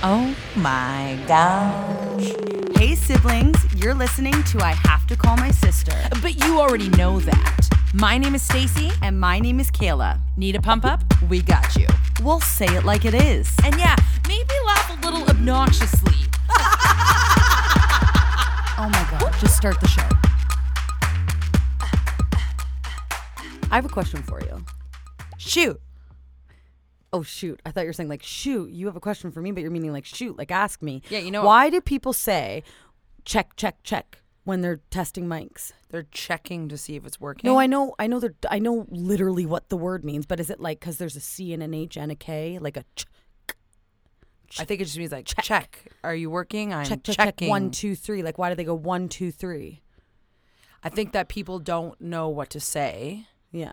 Oh my gosh. Hey, siblings, you're listening to I Have to Call My Sister. But you already know that. My name is Stacy. And my name is Kayla. Need a pump up? We got you. We'll say it like it is. And yeah, maybe laugh a little obnoxiously. oh my god, just start the show. I have a question for you. Shoot. Oh shoot! I thought you were saying like shoot. You have a question for me, but you're meaning like shoot, like ask me. Yeah, you know- Why do people say check, check, check when they're testing mics? They're checking to see if it's working. No, I know, I know, they're, I know literally what the word means, but is it like because there's a C and an H and a K, like a ch- I think it just means like check. Are you working? I'm check, check, checking. check, one, two, three? Like why do they go one, two, three? I think that people don't know what to say, Yeah.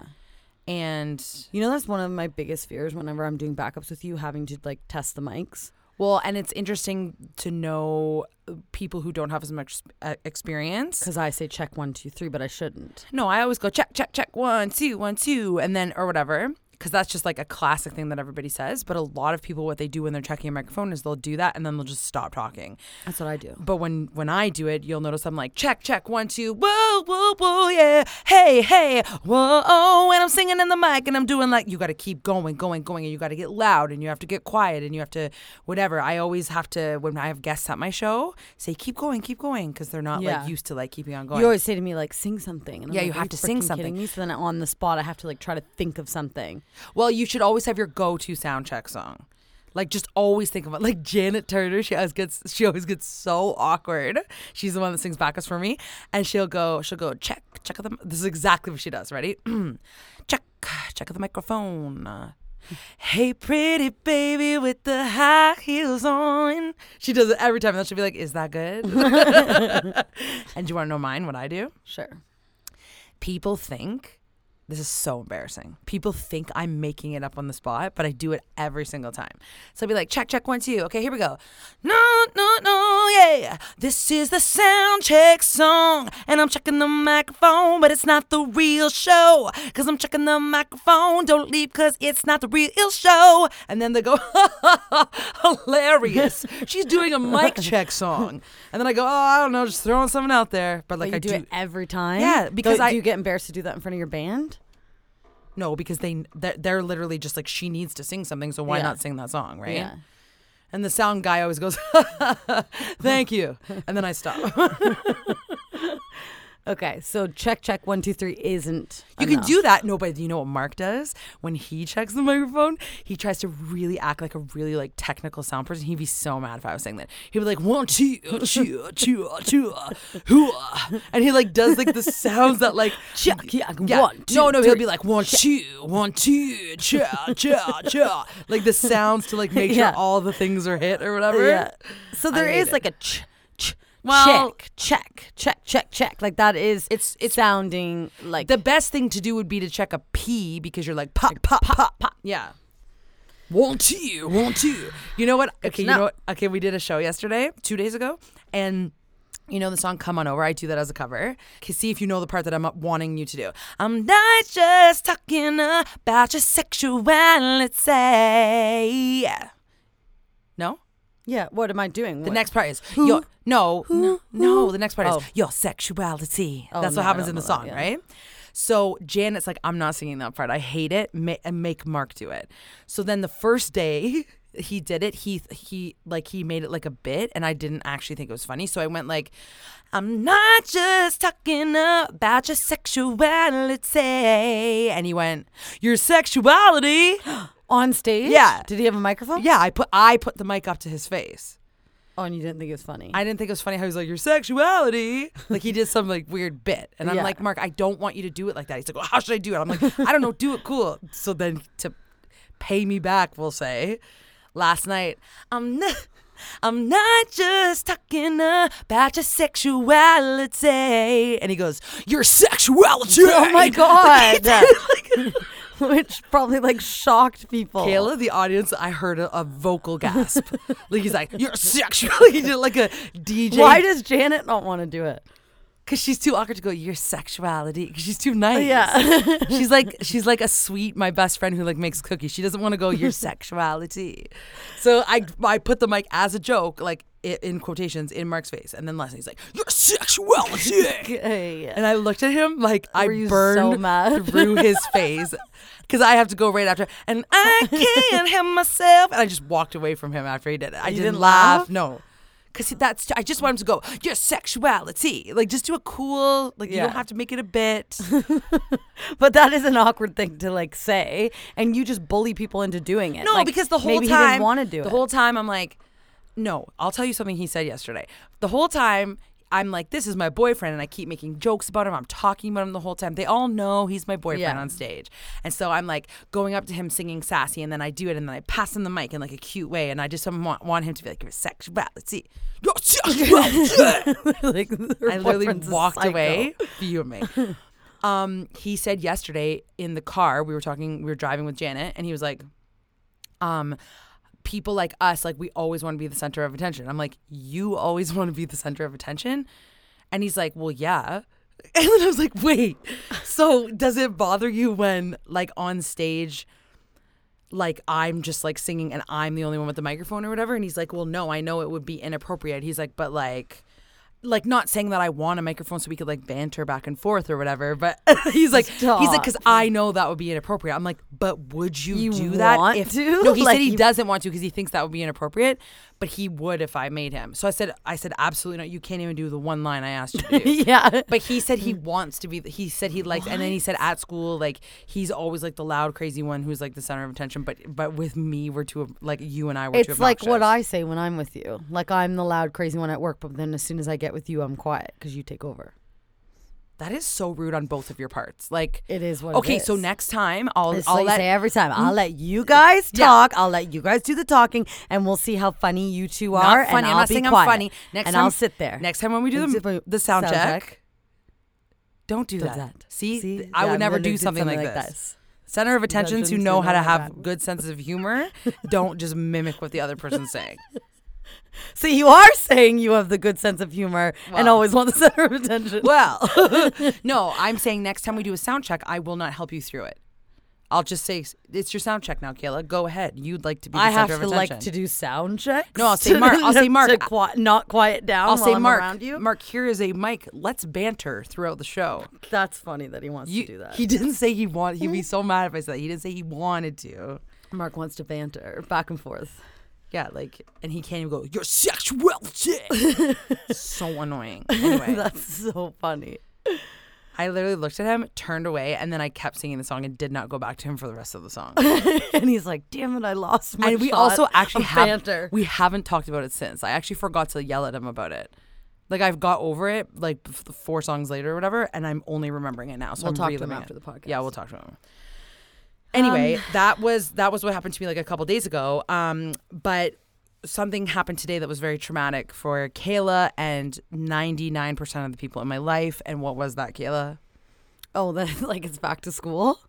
And You know, that's one of my biggest fears whenever I'm doing backups with you, having to like test the mics. well, and it's interesting to know people who don't have as much uh, experience. Because I say check one, two, three, but I shouldn't. No, I always go check, check, check, one, two, one, two, and then or whatever. Because that's just like a classic thing that everybody says. But a lot of people, what they do when they're checking a microphone is they'll do that and then they'll just stop talking. That's what I do. But when when I do it, you'll notice I'm like check check one two whoa whoa whoa yeah hey hey whoa oh and I'm singing in the mic and I'm doing like you got to keep going going going and you got to get loud and you have to get quiet and you have to whatever. I always have to when I have guests at my show say keep going keep going because they're not Yeah. like used to like keeping on going. You always say to me like sing something. And I'm Yeah, like, you have to sing something." Me? So then on the spot, I have to like try to think of something. Well, you should always have your go-to sound check song. Like just always think of it. Like Janet Turner, she always gets she always gets so awkward. She's the one that sings backups for me, and she'll go she'll go check check of the. This is exactly what she does. Ready? check check the microphone. Hey, pretty baby with the high heels on. She does it every time. And she'll be like, "Is that good?" and do you want to know mine? What I do? Sure. people think this is so embarrassing. People think I'm making it up on the spot, but I do it every single time. So I'll be like, check, check, one, two. Okay, here we go. No, no, no, yeah. This is the sound check song. And I'm checking the microphone, but it's not the real show. Cause I'm checking the microphone. Don't leave cause it's not the real show. And then they go, hilarious. She's doing a mic check song. And then I go, oh, I don't know, just throwing something out there. But like But I do, it every time. Yeah, because do, I- do you get embarrassed to do that in front of your band? No, because they they're, they're literally just like she needs to sing something, so why Yeah. not sing that song, right? Yeah. And the sound guy always goes, "Thank you," and then I stop. Okay, so check check one two three isn't. you can do that. No, but you know what Mark does when he checks the microphone? He tries to really act like a really like technical sound person. He'd be so mad if I was saying that. He'd be like one two uh, two uh, two uh, two, hoo-ah," and he like does like the sounds that like Check, yeah, Yeah. one, two, no, no, he'll be like one, two, one, two, cha, cha, cha. Like the sounds to like make sure Yeah. all the things are hit or whatever. Yeah. So there is it. like a ch, ch, Well- check, check, check, check, check. Like that is It's- it's- sounding like The best thing to do would be to check a P because you're like pop, pop, pop, pop. pop. Yeah. Two, one, two. You You You know what? Okay, you know. know what? Okay, we did a show yesterday, two days ago, and you know the song "Come On Over." I do that as a cover. Okay, see if you know the part that I'm wanting you to do. I'm not just talking about your sexuality. No. Yeah. What am I doing? The What- next part is your no, no, no. The next part Oh. is your sexuality. Oh, That's no, what I happens don't in the know that, song, yeah. right? So Janet's like, I'm not singing that part. I hate it. Ma- and make Mark do it. So then the first day he did it. He he like he made it like a bit, and I didn't actually think it was funny. So I went like, "I'm not just talking about your sexuality," and he went, "Your sexuality." On stage? Yeah. Did he have a microphone? yeah, I put I put the mic up to his face. Oh, and you didn't think it was funny? I didn't think it was funny how he was like, Your sexuality. Like he did some like weird bit. And I'm Yeah. like, Mark, I don't want you to do it like that. He's like, Well, how should I do it? I'm like, I don't know, do it cool. So then to pay me back, we'll say, last night, I'm not I'm not just talking about your sexuality. And he goes, Your sexuality. oh my He god. did like- Which probably like shocked people. Kayla, the audience, I heard a, a vocal gasp. like he's like, "You're sexually like a DJ. Why does Janet not want to do it? Because she's too awkward to go. Your sexuality. Because she's too oh, nice. Yeah. she's like she's like a sweet my best friend who like makes cookies. She doesn't want to go your sexuality. So I I put the mic as a joke, like in quotations, in Mark's face, and then Leslie's like your sexuality. Hey. Uh, and I looked at him like I Were you burned so through his face because I have to go right after. And I can't help myself. And I just walked away from him after he did it. I didn't, didn't laugh. laugh? No. Because that's, I just want him to go, your sexuality. Like, just do a cool, like, you don't have to make it a bit. But that is an awkward thing to like say, and you just bully people into doing it. No, Like, because the whole maybe time he didn't want to do the it. whole time I'm like, no. I'll tell you something he said yesterday. The whole time I'm like, this is my boyfriend, and I keep making jokes about him. I'm talking about him the whole time. They all know he's my boyfriend Yeah. on stage, and so I'm like going up to him singing sassy, and then I do it, and then I pass him the mic in like a cute way, and I just want, want him to be like, sexuality, like, I literally walked psycho. away fuming. um, he said yesterday in the car, we were talking, we were driving with Janet, and he was like, um, people like us, like we always want to be the center of attention. I'm like, you always want to be the center of attention? And he's like, well, yeah. And then I was like, wait, so does it bother you when, like, on stage, like I'm just like singing and I'm the only one with the microphone or whatever? And he's like, well, no, I know it would be inappropriate. He's like, but like, like not saying that I want a microphone so we could like banter back and forth or whatever, but he's like, he's like, because I know that would be inappropriate. I'm like, but would you, You do that want if to? no? He Like, said he doesn't want to because he thinks that would be inappropriate, but he would if I made him. So I said, I said, absolutely not. You can't even do the one line I asked you to do. yeah. But he said he wants to be. He said he likes, and then he said at school, like he's always like the loud, crazy one who's like the center of attention. But but with me, we're too like you and I were too It's like what. I say when I'm with you. Like I'm the loud, crazy one at work, but then as soon as I get with you, I'm quiet because you take over. That is so rude on both of your parts. Like It is what. it okay, so next time I'll It's I'll like let say every time. I'll mm. let you guys Yeah. talk. I'll let you guys do the talking, and we'll see how funny you two not are. funny. And I'm I'll not be saying quiet. I'm funny. Next and time I'll sit there. Next time when we do the, the sound, sound check, check. don't do that. that. See, See? Th- I would never do something, something like like this. this. Center of attentions who know how to have good senses of humor don't just mimic what the other person's saying. See, you are saying you have the good sense of humor and always want the center of attention. Well, no, I'm saying next time we do a sound check, I will not help you through it. I'll just say it's your sound check now, Kayla. Go ahead. You'd like to be the I have to like to do sound checks. No, I'll say Mark. I'll say Mark. to qui- not quiet down. I'll say I'm Mark. around you. Mark, here is a mic. Let's banter throughout the show. That's funny that he wants You, to do that. He didn't say he wanted. He'd be so mad if I said that. He didn't say he wanted to. Mark wants to banter back and forth. Yeah, like, and he can't even go. Your sexuality. so annoying. Anyway, That's so funny. I literally looked at him, turned away, and then I kept singing the song and did not go back to him for the rest of the song. and he's like, "Damn it, I lost my." and we shot also actually of have banter. we haven't talked about it since. I actually forgot to yell at him about it. Like I've got over it, like f- four songs later or whatever, and I'm only remembering it now. So We'll I'm talk to him reliving after it. the podcast. Yeah, we'll talk to him. Anyway, Um, that was that was what happened to me like a couple days ago. Um, but something happened today that was very traumatic for Kayla and 99% of the people in my life. And what was that, Kayla? Oh, that like it's back to school.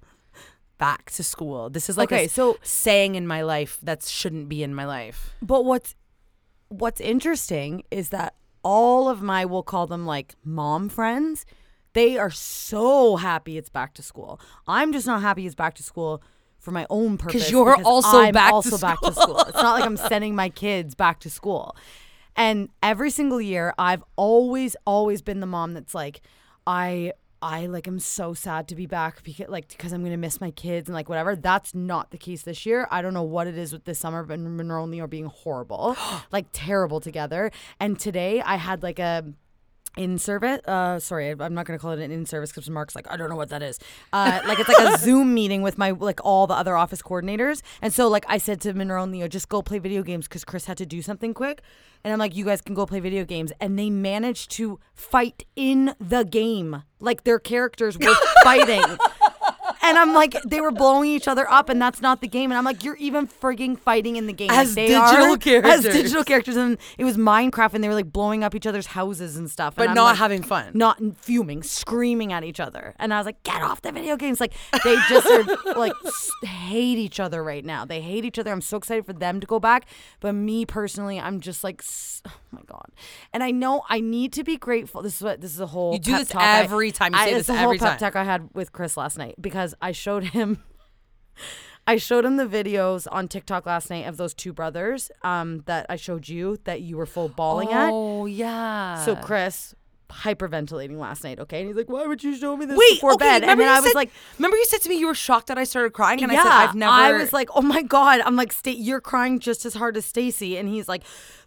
Back to school. This is like Okay, a so- saying in my life that shouldn't be in my life. But what's what's interesting is that all of my we'll call them like mom friends, they are so happy it's back to school. I'm just not happy it's back to school for my own purpose. Because you're also I'm back to back to school. It's not like I'm sending my kids back to school. And every single year, I've always, always been the mom that's like, I I like am so sad to be back because like because I'm gonna miss my kids and like whatever. That's not the case this year. I don't know what it is with this summer, but Monroe and Leo are being horrible, like terrible together. And today I had like a in service uh sorry i'm not going to call it an in service because mark's like i don't know what that is. Uh like it's like a zoom meeting with my like all the other office coordinators. And so like i said to monroe and leo just go play video games because chris had to do something quick. And i'm like you guys can go play video games. And they managed to fight in the game. Like their characters were fighting and I'm like, they were blowing each other up, and that's not the game. And I'm like, you're even frigging fighting in the game As like digital are, as characters. digital characters. And it was Minecraft, and they were like blowing up each other's houses and stuff, But and not like, having fun. not fuming, screaming at each other. And I was like, get off the video games! Like they just are like hate each other right now. They hate each other. I'm so excited for them to go back, but me personally, I'm just like, oh my god. And I know I need to be grateful. This is what this is a whole You do this talk I- every time. You I, say it's this a whole every pep time. talk I had with Chris last night because I showed him. I showed him the videos on TikTok last night of those two brothers um, that I showed you that you were full bawling at. Oh yeah. So Chris hyperventilating last night, okay? And he's like, "Why would you show me this Wait, before okay, bed?" And then I was like, remember you said to me you were shocked that I started crying, and "Yeah." I said I've never. I was like, "Oh my god!" I'm like, "Sta- "You're crying just as hard as Stacy," and he's like,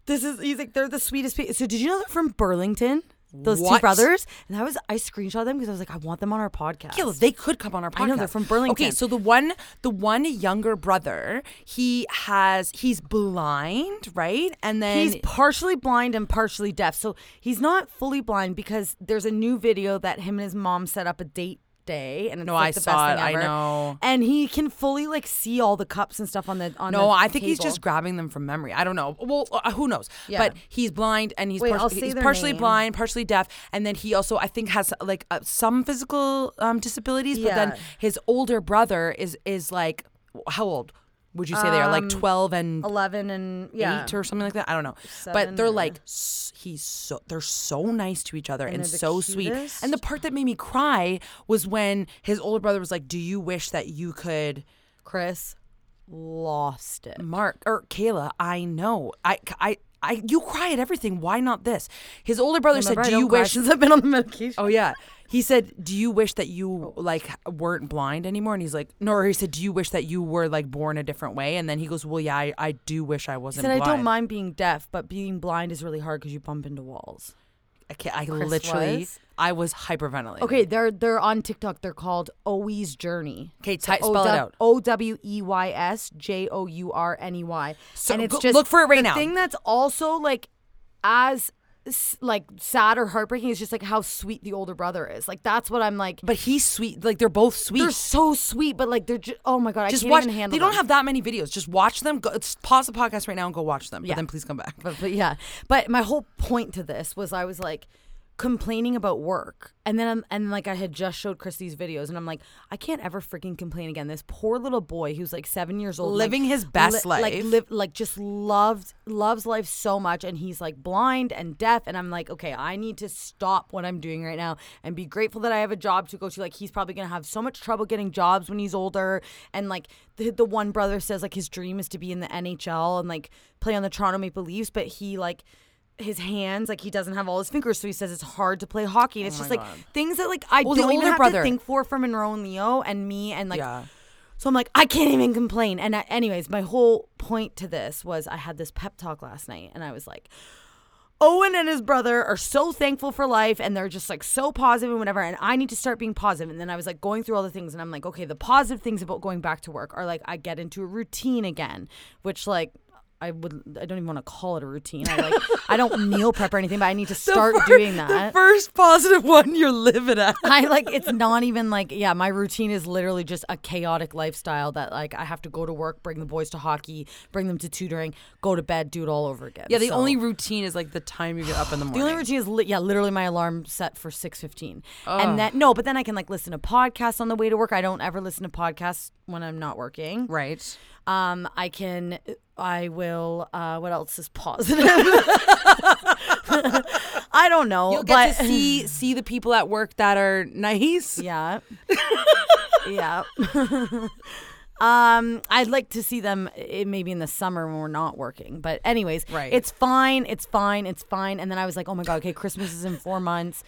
"This is." He's like, "They're the sweetest." People. So did you know they're from Burlington? Those two brothers, and I was I screenshot them because I was like, I want them on our podcast. Yeah, they could come on our podcast. I know, they're from Burlington. Okay, so the one, the one younger brother, he has, he's blind, right? And then He's partially blind and partially deaf. So he's not fully blind because there's a new video that him and his mom set up a date day and it's No, like I the saw best it. thing I know. And he can fully like see all the cups and stuff on the on No, the I think he's just grabbing them from memory. I don't know. Well, uh, who knows? Yeah. But he's blind and he's, Wait, par- I'll say he's partially name. blind, partially deaf, and then he also I think has like uh, some physical um, disabilities. But Yeah. then his older brother is is like how old would you say they are? Like um, twelve and 11 and yeah. eight or something like that. I don't know, Seven but they're or- like s- he's so they're so nice to each other and, they're the so sweet. And the part that made me cry was when his older brother was like, "Do you wish that you could?" Chris lost it. Mark or Kayla, I know. I I I you cry at everything. Why not this? His older brother Remember, said, "Do you wish?" since I've been on the medication? Oh yeah. He said, "Do you wish that you oh. like weren't blind anymore?" And he's like, "No." Or he said, "Do you wish that you were like born a different way?" And then he goes, "Well, yeah, I, I do wish I wasn't said, I don't mind being deaf, but being blind is really hard because you bump into walls. I, can't, I Chris literally, was? I was hyperventilating. Okay, they're they're on TikTok. They're called Owey's Journey. Okay, ty- spell it out. O W E Y S J O U R N E Y. So and it's go- just look for it right the now. Thing that's also like as like sad or heartbreaking is just like how sweet the older brother is. Like that's what I'm like. But he's sweet. Like they're both sweet. They're so sweet, but like they're just oh my god, just I can't watch. They don't have that many videos. Just watch them. Go, pause the podcast right now and go watch them. Yeah. But then please come back. but, but yeah but my whole point to this was i was like complaining about work. And then I'm, and like i had just showed chris these videos and i'm like i can't ever freaking complain again. This poor little boy who's like seven years old Living like, his best like life. live like just loved loves life so much and he's like blind and deaf and i'm like okay i need to stop what i'm doing right now and be grateful that i have a job to go to. Like he's probably gonna have so much trouble getting jobs when he's older and like the, the one brother says like his dream is to be in the nhl and like play on the toronto maple leafs but he like his hands like he doesn't have all his fingers so he says it's hard to play hockey and it's just like things that like i Well, don't even have brother- to think for for monroe and leo and me and like yeah. so i'm like i can't even complain and I, anyways my whole point to this was i had this pep talk last night and i was like Owen and his brother are so thankful for life and they're just like so positive and whatever. And I need to start being positive. And then I was like going through all the things and I'm like, okay, the positive things about going back to work are like I get into a routine again, which like I would I don't even want to call it a routine. I like I don't meal prep or anything, but I need to start fir- doing The that. first positive one you're living at. I like it's not even like yeah, my routine is literally just a chaotic lifestyle that like I have to go to work, bring the boys to hockey, bring them to tutoring, go to bed, do it all over again. Yeah, the So- only routine is like the time you get up in the morning. the only routine is li- yeah, literally my alarm set for six fifteen, and then no, but then I can like listen to podcasts on the way to work. I don't ever listen to podcasts when I'm not working. right. Um, I can, I will. Uh, what else is positive? I don't know, You'll but get to see see the people at work that are nice. yeah, yeah. Um, I'd like to see them eh, maybe in the summer when we're not working. But anyways, Right. It's fine. It's fine. It's fine. And then I was like, oh my god, okay, Christmas is in four months.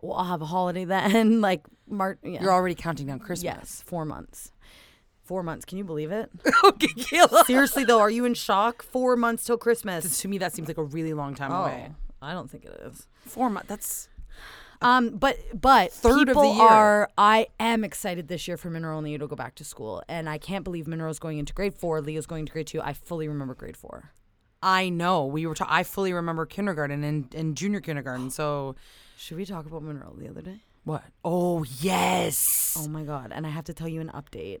well, I'll have a holiday then. like March. Yeah. You're already counting down Christmas. yes, four months. Four months. Can you believe it? okay, Kayla. Seriously though, are you in shock? Four months till Christmas. To me, that seems like a really long time away. I don't think it is. Four months. That's Um, but but Third of the people year. are. I am excited this year for Monroe and Leo to go back to school, and I can't believe Monroe's going into grade four. Leo's going to grade two. I fully remember grade four. I know. We were. Ta- I fully remember kindergarten and, and junior kindergarten. So Should we talk about Monroe the other day? what? Oh yes. Oh my god! And I have to tell you an update.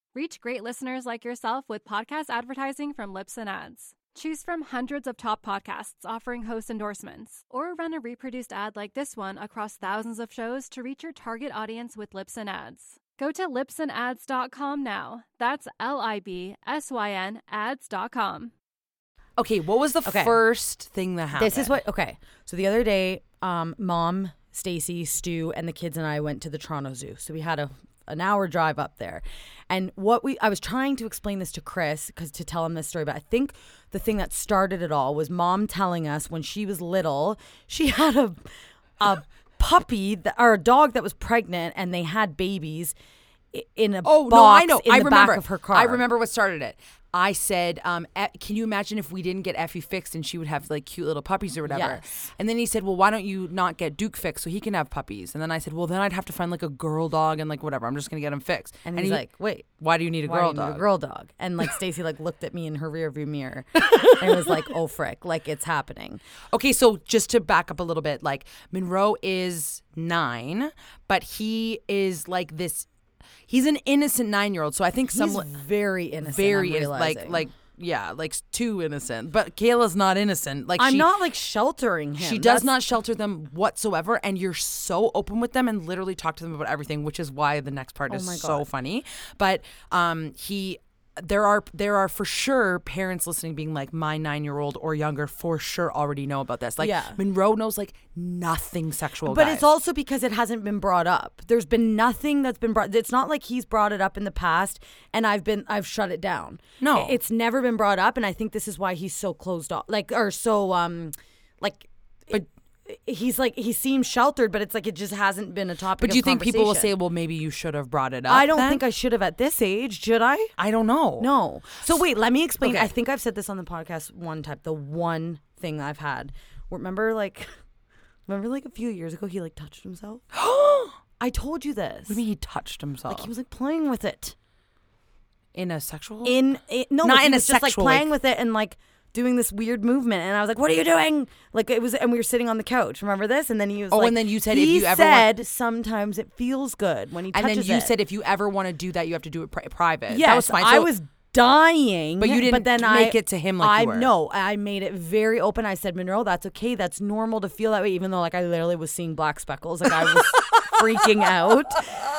Reach great listeners like yourself with podcast advertising from Libsyn Ads. Choose from hundreds of top podcasts offering host endorsements, or run a reproduced ad like this one across thousands of shows to reach your target audience with Libsyn Ads. Go to libsynads.com now. That's L I B S Y N ads.com. Okay, what was the Okay. first thing that happened? This is what okay. So the other day, um, mom, Stacy, Stu, and the kids and I went to the Toronto Zoo. So we had a an hour drive up there. And what we I was trying to explain this to Chris because to tell him this story, but I think the thing that started it all was mom telling us when she was little, she had a a puppy that, or a dog that was pregnant and they had babies in a Oh box no, I know. in I the remember back of her car. I remember what started it. I said, um, "E- "Can you imagine if we didn't get Effie fixed and she would have like cute little puppies or whatever?" Yes. And then he said, "Well, why don't you not get Duke fixed so he can have puppies?" And then I said, "Well, then I'd have to find like a girl dog and like whatever. I'm just gonna get him fixed." And he's he- like, "Wait, "Why do you need a girl do you need dog?" A girl dog. And like Stacy like looked at me in her rearview mirror and was like, "Oh frick, like it's happening." Okay, so just to back up a little bit, like Monroe is nine, but he is like this. He's an innocent nine-year-old, so I think He's someone very innocent. very like like yeah, like too innocent. But Kayla's not innocent. Like I'm she, not like sheltering him. She does That's- not shelter them whatsoever, and you're so open with them and literally talk to them about everything, which is why the next part Oh is so funny. But um, he, there are there are for sure parents listening, being like, my nine year old or younger for sure already know about this. Like Yeah. Monroe knows like nothing sexual, But guys. it's also because it hasn't been brought up. There's been nothing that's been brought. It's not like he's brought it up in the past and I've been I've shut it down. No. it's never been brought up, and I think this is why he's so closed off, like or so um, like. But- he's like he seems sheltered, but it's like it just hasn't been a topic. But do you think people will say, well, maybe you should have brought it up? I don't then? think I should have at this age. Should I? I don't know. No. So wait, let me explain. Okay. I think I've said this on the podcast one time. The one thing I've had. Remember, like, remember, like a few years ago, he like touched himself. I told you this. What do you mean he touched himself? Like he was like playing with it in a sexual? in it, no, Not in a just like playing like- with it and like doing this weird movement. And I was like, "What are you doing?" Like it was, and we were sitting on the couch. Remember this? And then he was Oh, like, and then you said if you ever want- said sometimes it feels good when he and touches then you it. said if you ever want to do that, you have to do it pri- private. Yes, that was fine. I was dying, But you didn't But then make I, it to him like I you were. no, I made it very open. I said, Monroe, that's okay. That's normal to feel that way, even though like I literally was seeing black speckles. Like I was freaking out,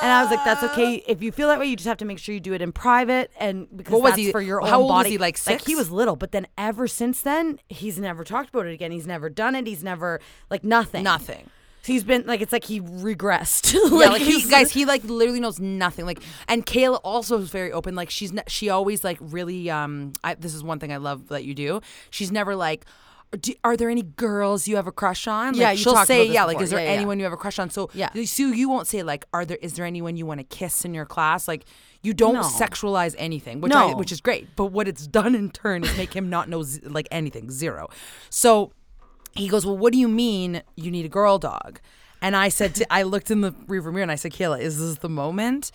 and I was like, that's okay. If you feel that way, you just have to make sure you do it in private, and because What was that's he- for your own how old was body. he, like, Like he was little, but then ever since then, he's never talked about it again. He's never done it. He's never like nothing. nothing. He's been like it's like he regressed. yeah, like he, guys, he like literally knows nothing. Like, and Kayla also is very open. Like, she's ne- she always like really. Um, I, this is one thing I love that you do. She's never like. Do, are there any girls you have a crush on? Like, Yeah, she'll say, yeah, like, is there Yeah, yeah. anyone you have a crush on? So, Yeah. Sue, you won't say like, are there? Is there anyone you want to kiss in your class? Like, you don't No. sexualize anything, which I, No. which is great. But what it's done in turn is make him not know z- like anything, zero. So he goes, Well, what do you mean you need a girl dog? And I said, to, I looked in the rearview mirror and I said, Kayla, is this the moment?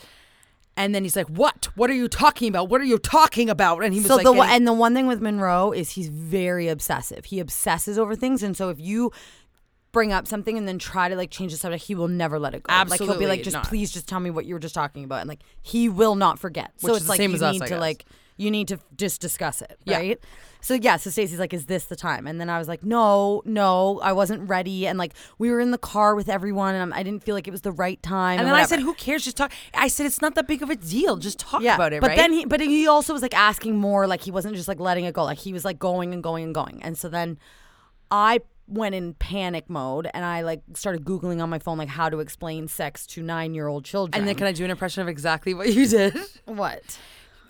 And then he's like, "What? What are you talking about? What are you talking about?" And he was so like, the one- and the one thing with Monroe is he's very obsessive. He obsesses over things, and so if you bring up something and then try to like change the subject, he will never let it go. like he'll be like, just not. please, just tell me what you were just talking about, and like he will not forget. so it's like same you as us, need I to like you need to just discuss it, Yeah. right? So yeah, so Stacey's like, "Is this the time?" And then I was like, "No, no, I wasn't ready." And like we were in the car with everyone, and I didn't feel like it was the right time. and then I said, "Who cares? Just talk." I said, "It's not that big of a deal. Just talk yeah, about it." But right? then he, but he also was like asking more. Like he wasn't just like letting it go. Like he was like going and going and going. And so then I went in panic mode and I like started googling on my phone like how to explain sex to nine year old children. and then can I do an impression of exactly what you did? what?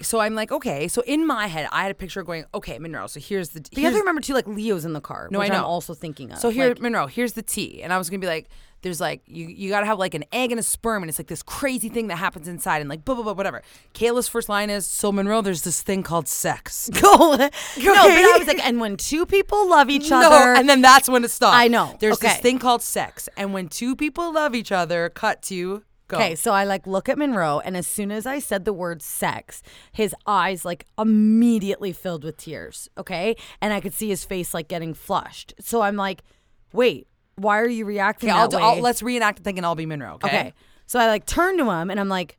So I'm like, okay. So in my head, I had a picture going, okay, Monroe. So here's the. But you have to remember too, like Leo's in the car. No, which I I'm know. also thinking of. So here, like, Monroe, here's the tea. And I was gonna be like, there's like you you gotta have like an egg and a sperm, and it's like this crazy thing that happens inside, and like blah blah blah whatever. Kayla's first line is, so Monroe, there's this thing called sex. go. no, but I was like, and when two people love each No, other, and then that's when it stops. I know. There's this thing called sex, and when two people love each other, cut to go. Okay, so I like look at Monroe, and as soon as I said the word sex, his eyes like immediately filled with tears. Okay, and I could see his face like getting flushed. So I'm like, wait, why are you reacting Okay, that I'll, way? I'll let's reenact the thing, and I'll be Monroe. Okay. okay, so I like turn to him, and I'm like,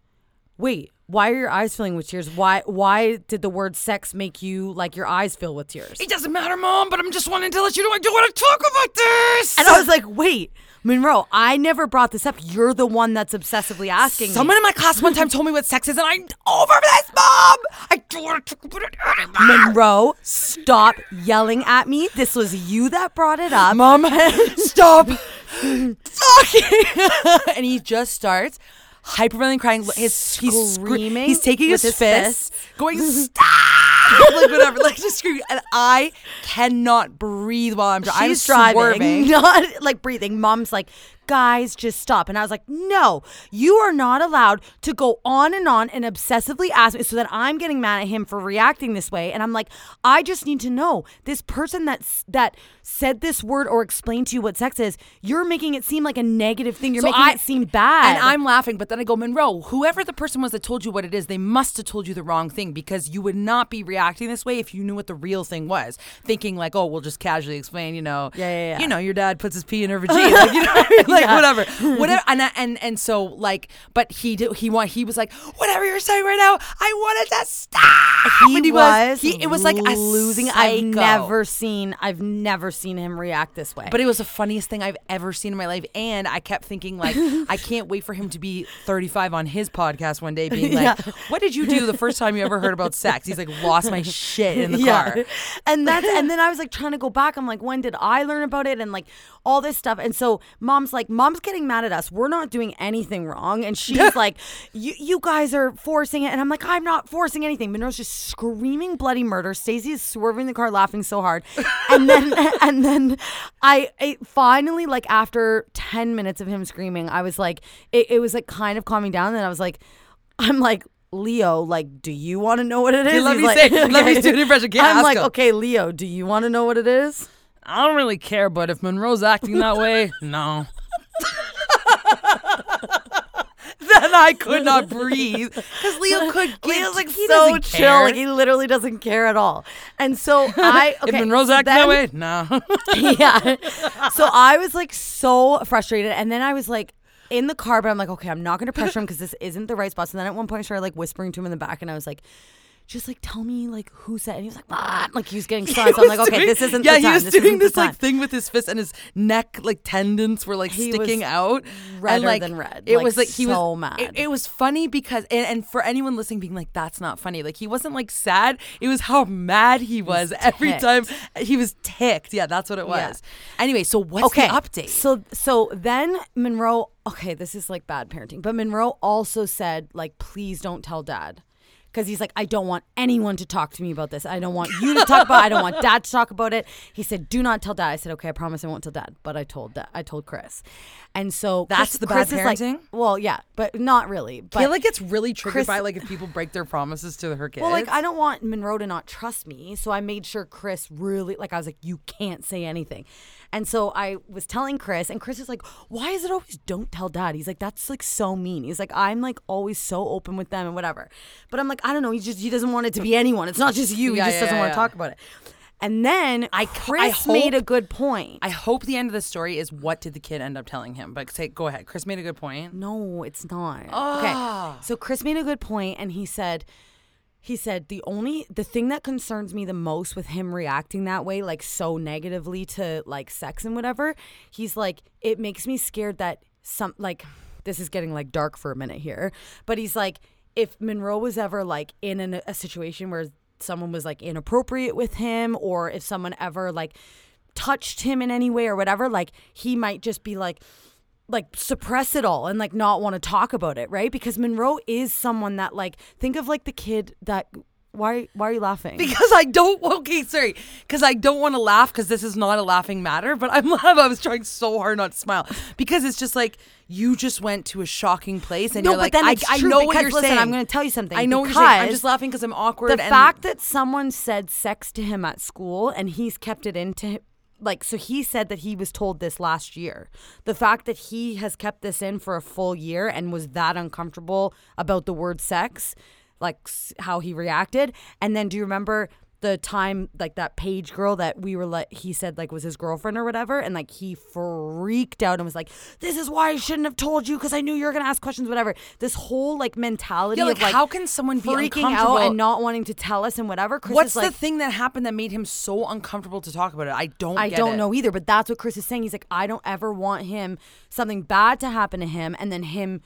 wait. Why are your eyes filling with tears? Why why did the word sex make you like your eyes fill with tears? It doesn't matter, mom, but I'm just wanting to let you know I do want to talk about this. And I was like, wait, Monroe, I never brought this up. You're the one that's obsessively asking me. Someone in my class one time told me what sex is, and I'm over this, mom. I don't want to talk about it anymore. Monroe, stop yelling at me. This was you that brought it up. Mom, stop talking. and he just starts hyperventilating, crying. His he's scre- Screaming He's taking with his, his fists, fists. going stop, like whatever, like just screaming. And I cannot breathe while I'm driving. I'm She's driving, swerving. not like breathing. Mom's like, guys, just stop. And I was like, no, you are not allowed to go on and on and obsessively ask me so that I'm getting mad at him for reacting this way. And I'm like, I just need to know this person that's that said this word or explained to you what sex is, you're making it seem like a negative thing. You're So making I- it seem bad. And I'm laughing, but then I go, Monroe, whoever the person was that told you what it is, they must have told you the wrong thing because you would not be reacting this way if you knew what the real thing was. Thinking like, oh, we'll just casually explain, you know, Yeah, yeah, yeah. you know, your dad puts his pee in her vagina, like, you know, I mean? like Yeah. whatever, whatever. And I- and and so like, but he did, he want he was like, whatever you're saying right now, I wanted to stop. he, And was, he, it was like a losing. I've never seen. I've never seen him react this way. But it was the funniest thing I've ever seen in my life. And I kept thinking, like, I can't wait for him to be 35 on his podcast one day, being like, Yeah. What did you do the first time you ever heard about sex? He's like, Lost my shit in the car. And that's and then I was like trying to go back. I'm like, when did I learn about it? And like all this stuff. And so mom's like, mom's getting mad at us. We're not doing anything wrong. And she's like, you you guys are forcing it. And I'm like, I'm not forcing anything. Monroe's just screaming bloody murder. Stacey is swerving the car, laughing so hard. And then and then I it finally like after 10 minutes of him screaming, I was like, it, it was like kind of calming down. And then I was like, I'm like, Leo, like, do you want to know what it is? let He's me like, say- let me do an impression. Can't I'm like, him. okay, Leo, do you want to know what it is? I don't really care, but if Monroe's acting that way, no. then I could not breathe because Leo could get Leo's like so chill, care. like he literally doesn't care at all. And so I, okay, if Monroe's so acting that way, no. yeah. So I was like so frustrated, and then I was like in the car, but I'm like, okay, I'm not gonna pressure him because this isn't the right spot. So then at one point, I started like whispering to him in the back, and I was like. Just like tell me like who said and he was like ah! like he was getting stressed. So I'm like was okay doing- this isn't yeah he was this doing this like thing with his fist and his neck like tendons were like He sticking was out redder and, like, than red, it like, was like he so was mad. it, it was funny because and, and for anyone listening being like that's not funny like he wasn't like sad it was how mad he was every ticked. time he was ticked yeah that's what it Yeah. was anyway so what's okay the update so so then monroe okay this is like bad parenting but monroe also said like please don't tell dad because he's like i don't want anyone to talk to me about this. I don't want you to talk about it. I don't want dad to talk about it. He said do not tell dad. I said okay i promise i won't tell dad but i told dad i told chris. And so That's Chris, the bad Chris is like- parenting? well yeah but not really but feel like it's really triggered Chris- by like if people break their promises to her kids well, like I don't want Monroe to not trust me, so I made sure Chris really like I was like, you can't say anything, And so I was telling Chris, and Chris is like, "Why is it always don't tell dad?" He's like, "That's like so mean." He's like, "I'm like always so open with them and whatever," but I'm like, I don't know. He just he doesn't want it to be anyone. It's not just you. Yeah, he just yeah, doesn't yeah, want to talk about it. And then I- Chris I made a good point. I hope the end of the story is what did the kid end up telling him? But say, go ahead. Chris made a good point. No, it's not. Ah. Okay. So Chris made a good point and he said he said the only the thing that concerns me the most with him reacting that way like so negatively to like sex and whatever, he's like it makes me scared that some like this is getting like dark for a minute here, but he's like if Monroe was ever like in an, a situation where someone was like inappropriate with him or if someone ever like touched him in any way or whatever, like he might just be like like suppress it all and like not want to talk about it, right? Because Monroe is someone that like think of like the kid that why why are you laughing? Because I don't. Okay, sorry. Because I don't want to laugh. Because this is not a laughing matter. But I'm. I was trying so hard not to smile. Because it's just like you just went to a shocking place, and no, you're like, I, I know because what you're listen, saying. I'm going to tell you something. I know what you're saying. I'm just laughing because I'm awkward. The fact that someone said sex to him at school and he's kept it into like so he said that he was told this last year. The fact that he has kept this in for a full year and was that uncomfortable about the word sex, like how he reacted. And then do you remember the time like that Paige girl that we were like he said like was his girlfriend or whatever and like he freaked out and was like this is why I shouldn't have told you because I knew you were going to ask questions whatever. This whole like mentality Yeah, like, of like how can someone be freaking out and not wanting to tell us and whatever. Chris What's is like, the thing that happened that made him so uncomfortable to talk about it? I don't. I don't it. know either, but that's what Chris is saying. He's like, I don't ever want him something bad to happen to him, and then him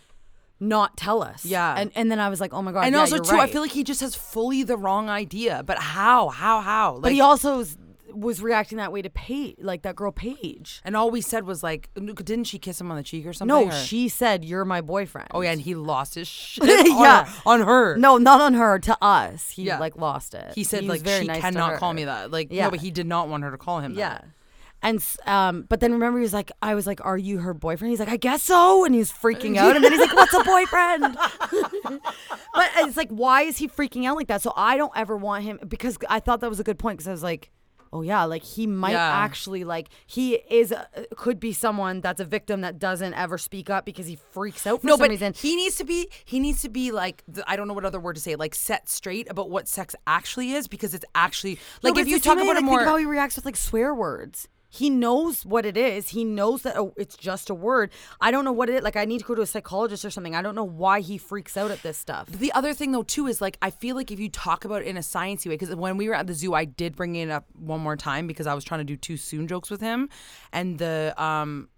not tell us. Yeah. and and then I was like, oh my god. And yeah, also too, I feel like he just has fully the wrong idea. But how? How? How? Like, but he also was, was reacting that way to Paige, like that girl Paige. and all we said was like, didn't she kiss him on the cheek or something? No, or- she said you're my boyfriend. Oh yeah, and he lost his shit. Yeah. on her. On her. No, not on her. To us, he Yeah. like lost it. He said was like she nice cannot call me that. Like Yeah. no, but he did not want her to call him Yeah. that. And um, but then remember he was like, I was like, "Are you her boyfriend?" He's like, "I guess so," and he was freaking out. And then he's like, "What's a boyfriend?" but it's like, why is he freaking out like that? So I don't ever want him because I thought that was a good point because I was like, oh yeah, like he might Yeah. actually like he is a, could be someone that's a victim that doesn't ever speak up because he freaks out for No, some but reason. he needs to be. He needs to be like the, I don't know what other word to say. Like set straight about what sex actually is because it's actually like but if you talk about it like, more. think how he reacts with like swear words. He knows what it is. He knows that oh, it's just a word. I don't know what it is. Like I need to go to a psychologist or something. I don't know why he freaks out at this stuff. The other thing though too is like I feel like if you talk about it in a sciencey way, because when we were at the zoo, I did bring it up one more time because I was trying to do too soon jokes with him, and the um.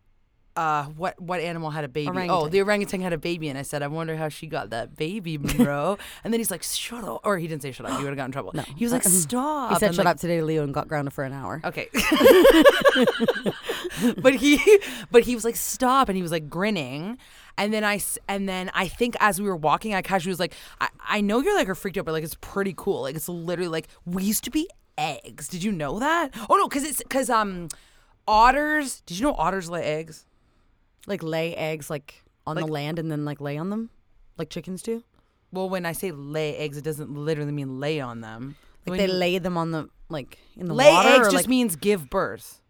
Uh, what what animal had a baby? Oh, the orangutan had a baby, and I said, "I wonder how she got that baby, bro." and then he's like, "Shut up!" Or he didn't say "shut up." He would have gotten in trouble. No. He was like, "Stop!" He said, And, "Shut like, up today, Leo," and got grounded for an hour. Okay. but he but he was like stop and he was like grinning and then I s- and then I think as we were walking I casually was like I, I know you're like a freaked out but like it's pretty cool like it's literally like we used to be eggs did you know that oh no because it's because um otters did you know otters lay eggs Like lay eggs like on the land and then like lay on them, like chickens do. well when I say lay eggs it doesn't literally mean lay on them Like When they you- lay them on the like in the lay water. eggs or, just like, means give birth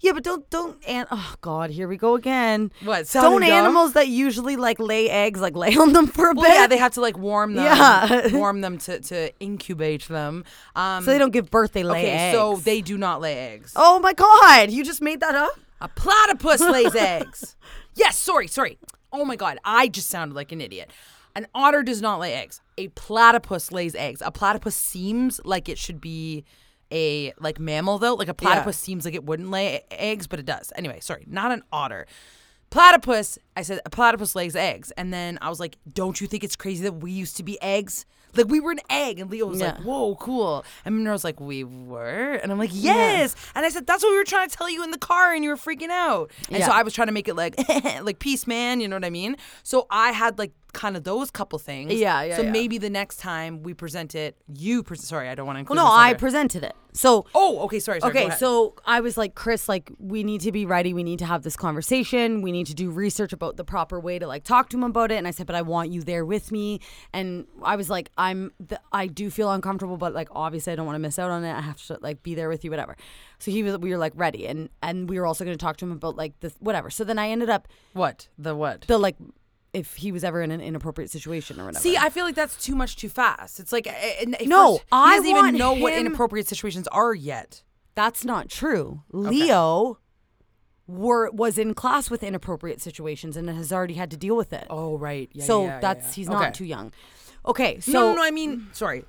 yeah, but don't don't and oh god, here we go again. What, Don't animals that usually like lay eggs like lay on them for a well bit? yeah they have to like warm them Yeah. warm them to, to incubate them um so they don't give birth. They lay okay, eggs. so they do not lay eggs. Oh my god, you just made that up? A platypus lays eggs. Yes, sorry, sorry. Oh my god, I just sounded like an idiot. An otter does not lay eggs. A platypus lays eggs. A platypus seems like it should be a like mammal though. Like a platypus seems like it wouldn't lay eggs, but it does. Anyway, sorry, not an otter. Platypus, I said a platypus lays eggs. And then I was like, don't you think it's crazy that we used to be eggs? Like we were an egg. And Leo was like, whoa, cool. And was like, we were? And I'm like, yes. And I said, that's what we were trying to tell you in the car and you were freaking out. And so I was trying to make it like, like peace, man. You know what I mean? So I had like kind of those couple things. Yeah, yeah, So yeah. maybe the next time we present it, you present. Sorry, I don't want to include. Well, no, I presented it. So Oh, okay. Sorry. sorry okay, so I was like, Chris, like, we need to be ready. We need to have this conversation. We need to do research about the proper way to like talk to him about it. And I said, but I want you there with me. And I was like, I'm, th- I do feel uncomfortable, but like, obviously, I don't want to miss out on it. I have to like be there with you, whatever. So he was, we were like ready, and and we were also going to talk to him about like this, whatever. So then I ended up what the what? the like, if he was ever in an inappropriate situation or whatever. See, I feel like that's too much too fast. It's like eh, No, first, I he doesn't want even know what inappropriate situations are yet. That's not true. Leo were was in class with inappropriate situations and has already had to deal with it. Oh, right. Yeah, so yeah, yeah, that's yeah. he's Okay. not too young. Okay, so no, no, no. I mean, sorry.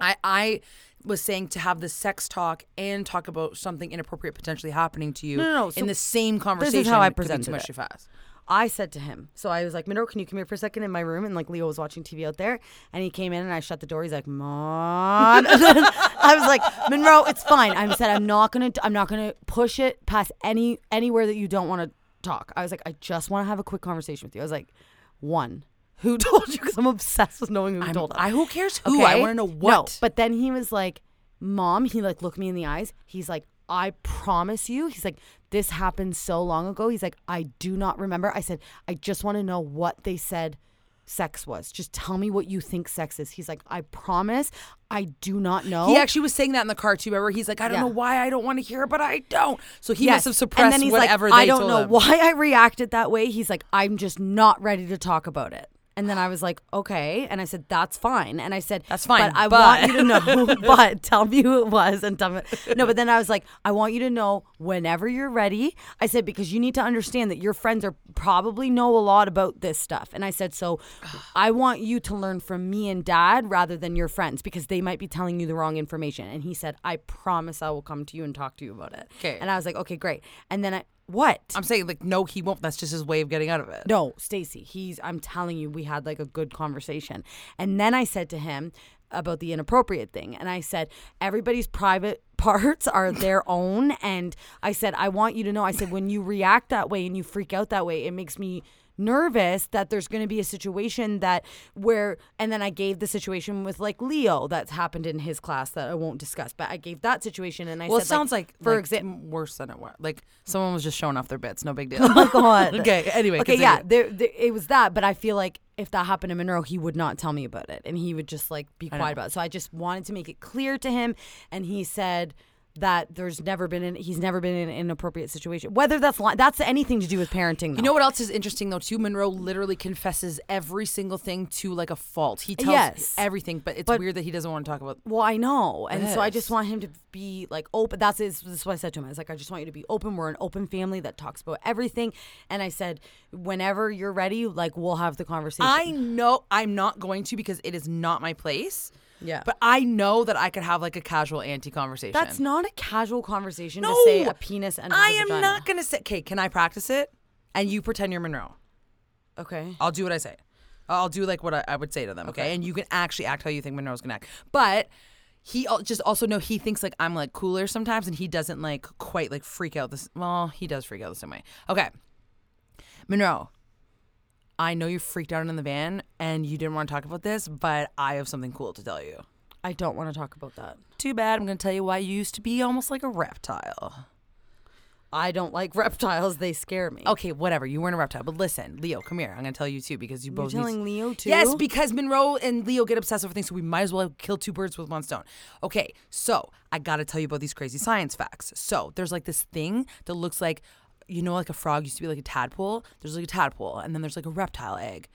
I I was saying to have the sex talk and talk about something inappropriate potentially happening to you No, no, no, in so the same conversation. This is how I could be presented too much it. too fast. I said to him, so I was like, Monroe, can you come here for a second in my room? And like Leo was watching TV out there, and he came in and I shut the door. He's like, Mom. I was like, Monroe, it's fine. I said, I'm not gonna, I'm not gonna push it past any anywhere that you don't want to talk. I was like, I just want to have a quick conversation with you. I was like, one. Who told you? Because I'm obsessed with knowing who I'm- told him. I who cares who? I want to know what. No, but then he was like, "Mom," he like looked me in the eyes. He's like, "I promise you." He's like, "This happened so long ago." He's like, "I do not remember." I said, "I just want to know what they said sex was. Just tell me what you think sex is." He's like, "I promise, I do not know." He actually was saying that in the car too. Remember, he's like, I don't Yeah. know why I don't want to hear, it, but I don't. So he Yes. must have suppressed and then he's whatever like, I don't know him. why I reacted that way. He's like, I'm just not ready to talk about it. And then I was like, okay. And I said, that's fine. And I said, That's fine, But I but- want you to know, but tell me who it was and tell me. No, but then I was like, I want you to know whenever you're ready. I said, because you need to understand that your friends are probably know a lot about this stuff. And I said, so I want you to learn from me and dad rather than your friends because they might be telling you the wrong information. And he said, I promise I will come to you and talk to you about it. Okay. And I was like, okay, great. And then I, what? I'm saying like, no, he won't. That's just his way of getting out of it. No, Stacy, he's I'm telling you we had like a good conversation. And then I said to him about the inappropriate thing and I said everybody's private parts are their own and I said I want you to know I said when you react that way and you freak out that way it makes me nervous that there's going to be a situation that where and then I gave the situation with like Leo that's happened in his class that I won't discuss but I gave that situation and I Well, said it sounds like, for like, example worse than it was. Like someone was just showing off their bits. No big deal. Oh god. okay. Anyway. Okay, continue. yeah, there, there, it was that, but I feel like if that happened to Monroe, he would not tell me about it, and he would just like be quiet about it. So I just wanted to make it clear to him, and he said that there's never been in, he's never been in an inappropriate situation. Whether that's that's anything to do with parenting. You know what else is interesting though too? Monroe literally confesses every single thing to like a fault. He tells Yes. everything, but it's But- weird that he doesn't want to talk about. Well, I know, and so I just want him to be like open. That's is this is what I said to him. I was like, I just want you to be open. We're an open family that talks about everything, and I said, whenever you're ready, like we'll have the conversation. I know I'm not going to because it is not my place. Yeah. But I know that I could have like a casual anti conversation. That's not a casual conversation no. to say a penis and I am not gonna say. Okay, can I practice it? And you pretend you're Monroe. Okay. I'll do what I say. I'll do like what I, I would say to them. Okay? Okay. and you can actually act how you think Monroe's gonna act. But he just also know he thinks like I'm like cooler sometimes, and he doesn't like quite like freak out this. Well, he does freak out the same way. Okay, Monroe. I know you freaked out in the van and you didn't want to talk about this, but I have something cool to tell you. I don't want to talk about that. Too bad. I'm going to tell you why you used to be almost like a reptile. I don't like reptiles. They scare me. Okay, whatever. You weren't a reptile, but listen, Leo, come here. I'm going to tell you too because you You're both. need- telling Leo too? Yes, because Monroe and Leo get obsessed over things, so we might as well kill two birds with one stone. Okay, so I got to tell you about these crazy science facts. So there's like this thing that looks like, you know, like a frog used to be like a tadpole. There's like a tadpole, and then there's like a reptile egg.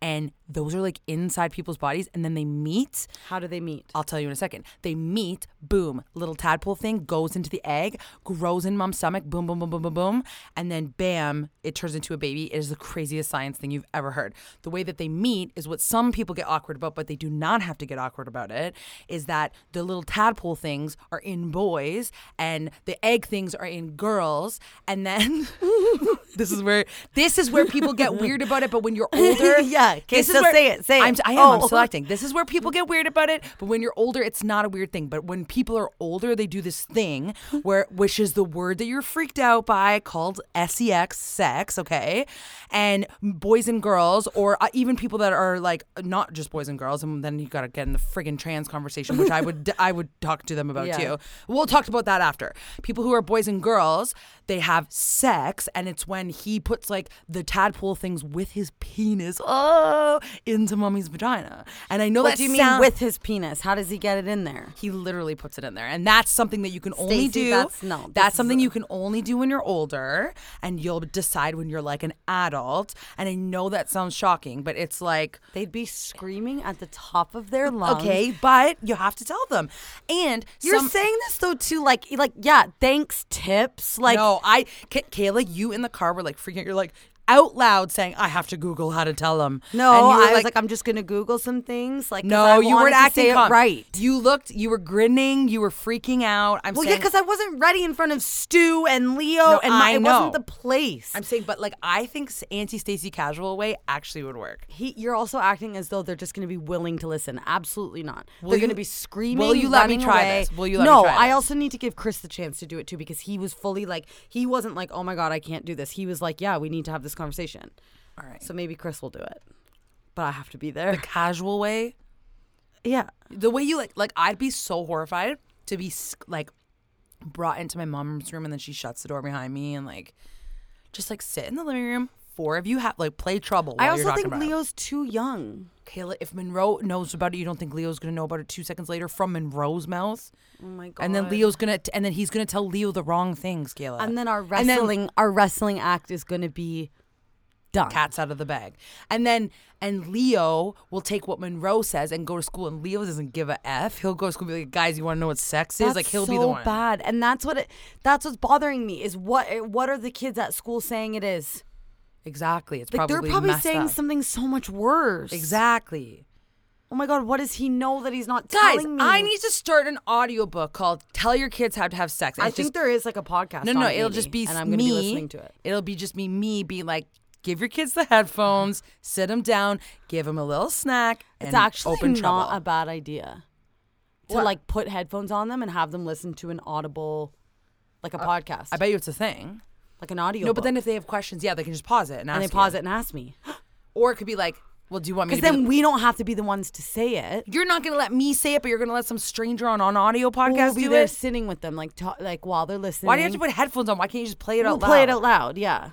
And those are like inside people's bodies, and then they meet. How do they meet? I'll tell you in a second. They meet, boom, little tadpole thing goes into the egg, grows in mom's stomach, boom, boom, boom, boom, boom, boom, and then bam, it turns into a baby. It is the craziest science thing you've ever heard. The way that they meet is what some people get awkward about, but they do not have to get awkward about it. Is that the little tadpole things are in boys and the egg things are in girls, and then this is where this is where people get weird about it. But when you're older, Okay, this is where- say it, say it. I'm, I am. I'm Oh. selecting. This is where people get weird about it. But when you're older, it's not a weird thing. But when people are older, they do this thing where, which is the word that you're freaked out by, called sex, sex. Okay, and boys and girls, or uh, even people that are like not just boys and girls, and then you got to get in the friggin' trans conversation, which I would I would talk to them about Yeah. too. We'll talk about that after. People who are boys and girls, they have sex, and it's when he puts like the tadpole things with his penis, oh, into mommy's vagina. And I know What that do you mean with his penis? How does he get it in there? he literally puts it in there, and that's something that you can only Stacey, do. that's- no, that's something a- you can only do when you're older, and you'll decide when you're like an adult. And I know that sounds shocking, but it's like They'd be screaming at the top of their lungs. okay, but you have to tell them. And You're some- saying this though too, like, like, yeah, thanks, tips, like, no, I, Kayla, you in the car were like freaking. You're like out loud saying, "I have to Google how to tell them." no, and you were I was like, I'm just gonna Google some things, like, "No, you weren't acting right. You looked, you were grinning, you were freaking out. I'm well, yeah, because I wasn't ready in front of Stu and Leo, No, and my, I it know. wasn't the place. I'm saying, but like I think anti Stacy casual way actually would work. he, you're also acting as though they're just going to be willing to listen. Absolutely not. Will they're going to be screaming. will you let me try away. this? Will you let me try this? no, I also need to give Chris the chance to do it too because he was fully like he wasn't like, oh my god, I can't do this. He was like, yeah, we need to have this conversation. All right. So maybe Chris will do it, but I have to be there. the casual way, yeah. the way you like, like I'd be so horrified to be like brought into my mom's room and then she shuts the door behind me and like just like sit in the living room. Four of you have like play trouble. I also you're think. Leo's too young. Kayla, if Monroe knows about it, you don't think Leo's gonna know about it two seconds later from Monroe's mouth? Oh my god. And then Leo's gonna, and then he's gonna tell Leo the wrong things, Kayla. and then our And then- wrestling our wrestling act is going to be done. cat's out of the bag. And then and Leo will take what Monroe says and go to school and Leo doesn't give a F. He'll go to school and be like, guys, you wanna know what sex is? Like he'll so be the one. bad, and that's what it. That's what's bothering me is what what are the kids at school saying it is? Exactly. It's Like probably they're probably saying up. something so much worse. Exactly. Oh my god, what does he know that he's not Guys, telling me? I need to start an audiobook called Tell Your Kids How to Have Sex. I think just, there is like a podcast. No, no, it, it'll just be and I'm gonna be listening to it. It'll be just me, me being like, give your kids the headphones, sit them down, give them a little snack, It's actually open not trouble. a bad idea to What? like put headphones on them and have them listen to an audible, like a podcast, Uh, I bet you it's a thing. like an audio. No, but then if they have questions, yeah, they can just pause it and, and they pause you. it and ask me, Or it could be like, well, do you want me to because be then the- we don't have to be the ones to say it. You're not gonna let me say it, but you're gonna let some stranger on on audio podcast We'll be do there it. sitting with them, like ta- like while they're listening. Why do you have to put headphones on? Why can't you just play it We'll out loud? play it out loud. Yeah.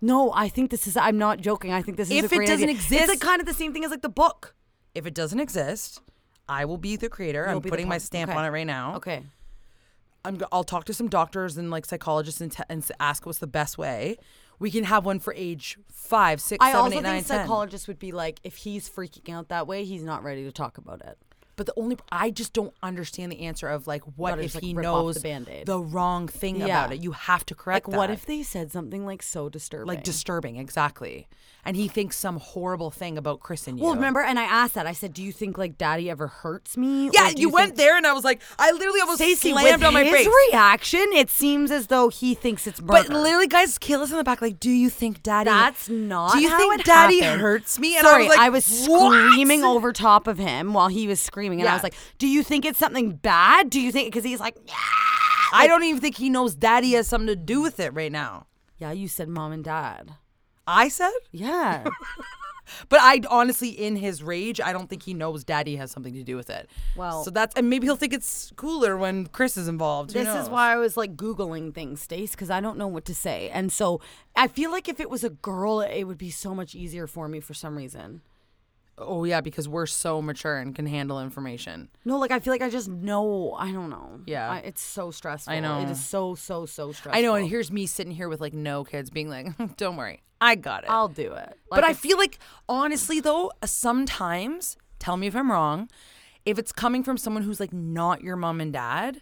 No, I think this is. I'm not joking. I think this is. If a it doesn't idea. exist- it's like kind of the same thing as like the book. If it doesn't exist, I will be the creator. You'll I'm putting my stamp okay. on it right now. Okay. I'm, I'll talk to some doctors and like psychologists and, t- and ask what's the best way. We can have one for age five, six, I seven, also eight, nine, think 10. psychologists would be like, if he's freaking out that way, he's not ready to talk about it. But the only I just don't understand the answer of like what if like, he off the knows the wrong thing Yeah. about it. You have to correct Like, what if they said something like so disturbing? like disturbing exactly, and he thinks some horrible thing about Chris and you. Well, remember, and I asked that. I said, "Do you think like Daddy ever hurts me?" Yeah, do you, went there, and I was like, I literally almost Stacey, slammed on my his face. reaction, it seems as though he thinks it's murder. But literally, guys, kill us in the back, like, do you think Daddy? That's not. Do you how think Daddy happened. hurts me? And Sorry, I was like, was screaming "What?" over top of him while he was screaming, and I was like, "Do you think it's something bad? Do you think?" Because he's like, "Yeah." I don't even think he knows Daddy has something to do with it right now. Yeah, you said mom and dad. I said, Yeah. but I honestly, in his rage, I don't think he knows Daddy has something to do with it. Well- so that's and maybe he'll think it's cooler when Chris is involved. Who this is why I was like Googling things, Stace, because I don't know what to say. And so I feel like if it was a girl, it would be so much easier for me for some reason. Oh yeah, because we're so mature and can handle information. No, like I feel like I just know. I don't know. Yeah. I, it's so stressful. I know. It is so so so stressful. I know, and here's me sitting here with like no kids, being like, "Don't worry, I got it." I'll do it. but I feel like honestly though, sometimes tell me if I'm wrong, if it's coming from someone who's like not your mom and dad,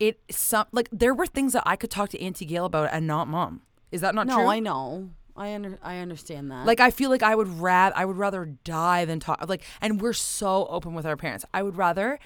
it some like there were things that I could talk to Auntie Gail about and not mom. Is that not no, true? No, I know. I under I understand that. Like I feel like I would rather I would rather die than talk like and we're so open with our parents. I would rather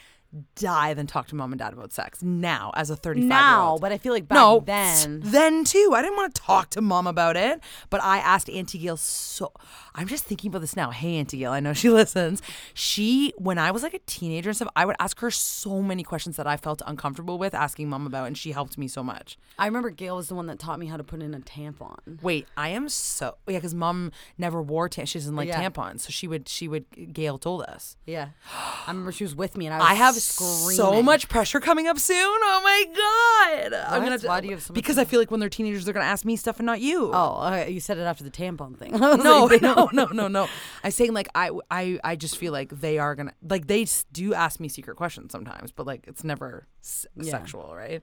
dive and talk to mom and dad about sex now as a 35 year now, but I feel like back no, then. then too. I didn't want to talk to mom about it, but I asked Auntie Gail so. I'm just thinking about this now. Hey, Auntie Gail, I know she listens. She, when I was like a teenager and stuff, I would ask her so many questions that I felt uncomfortable with asking mom about, and she helped me so much. I remember Gail was the one that taught me how to put in a tampon. Wait, I am so yeah, because mom never wore tampons. She doesn't like Yeah. tampons, so she would she would. Gail told us. Yeah, I remember she was with me, and I was I have screaming. so much pressure coming up soon. Oh my god! I'm gonna What? Why do you have so much because I feel like when they're teenagers, they're gonna ask me stuff and not you. Oh, okay, you said it after the tampon thing. No, like, no, no, no, no. I'm saying like I, I, I just feel like they are gonna like they do ask me secret questions sometimes, but like it's never s- Yeah. sexual, right?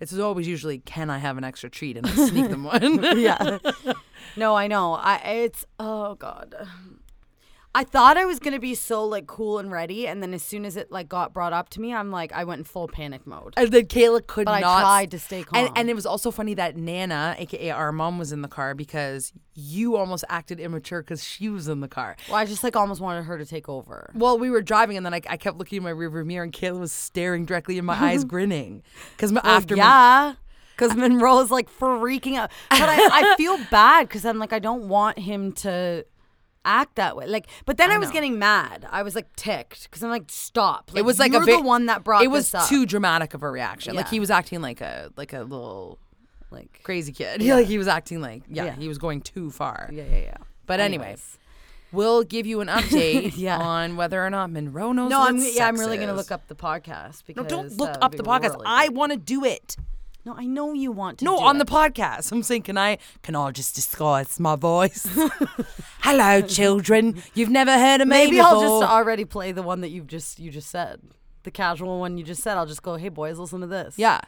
It's always usually, can I have an extra treat and I sneak them one. yeah. No, I know. I it's oh god. I thought I was gonna be so like cool and ready, and then as soon as it like got brought up to me, I'm like I went in full panic mode. And then Kayla could But I not. tried to stay calm. and it was also funny that Nana, aka our mom, was in the car because you almost acted immature because she was in the car. Well, I just like almost wanted her to take over. Well, we were driving, and then I, I kept looking in my rearview mirror, and Kayla was staring directly in my eyes, grinning. Because after Well, yeah. Because Monroe is like freaking out. But I, I feel bad because I'm like, I don't want him to act that way. Like, but then I, was know. getting mad. I was like ticked because I'm like, stop. Like, it was like you're a ve- the one that brought It was too dramatic of a reaction. Like he was acting like a like a little like, crazy kid. Yeah. Like he was acting like yeah, Yeah. he was going too far. yeah, yeah, yeah. But anyways, Anyways. we'll give you an update Yeah. on whether or not Monroe knows. No, I'm yeah, I'm really gonna look up the podcast No, because don't look up the podcast. really I want to do it. No, I know you want to. No, on the podcast. I'm saying, can I can I just disguise my voice? Hello, children. You've never heard of me Maybe before. I'll just already play the one that you've just you just said, the casual one you just said. I'll just go, hey boys, listen to this. yeah.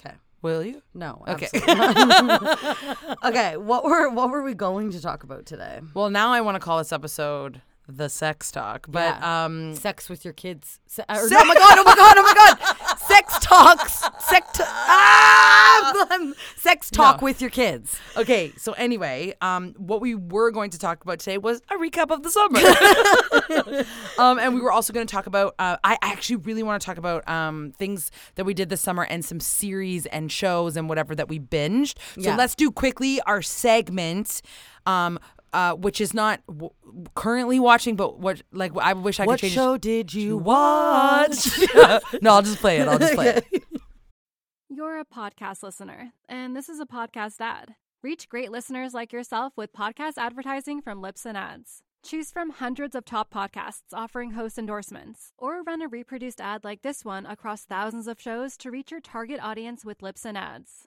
Okay. Will you? No. Okay. okay. What were what were we going to talk about today? Well, now I want to call this episode the sex talk, but Yeah. um, Sex with your kids. Se- or, oh my god! Oh my god! Oh my god! Sex talks. Sex. To- ah! Sex talk No. with your kids. Okay, so anyway, um, what we were going to talk about today was a recap of the summer. um, and we were also going to talk about. Uh, I actually really want to talk about um, things that we did this summer and some series and shows and whatever that we binged. So Yeah. let's do quickly our segment. Um, uh, which is not w- currently watching, but what like I wish I What could change. show did you watch? watch? no, I'll just play it. I'll just play it. You're a podcast listener, and this is a podcast ad. Reach great listeners like yourself with podcast advertising from Libsyn Ads. Choose from hundreds of top podcasts offering host endorsements, or run a reproduced ad like this one across thousands of shows to reach your target audience with Libsyn Ads.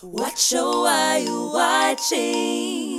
What show are you watching?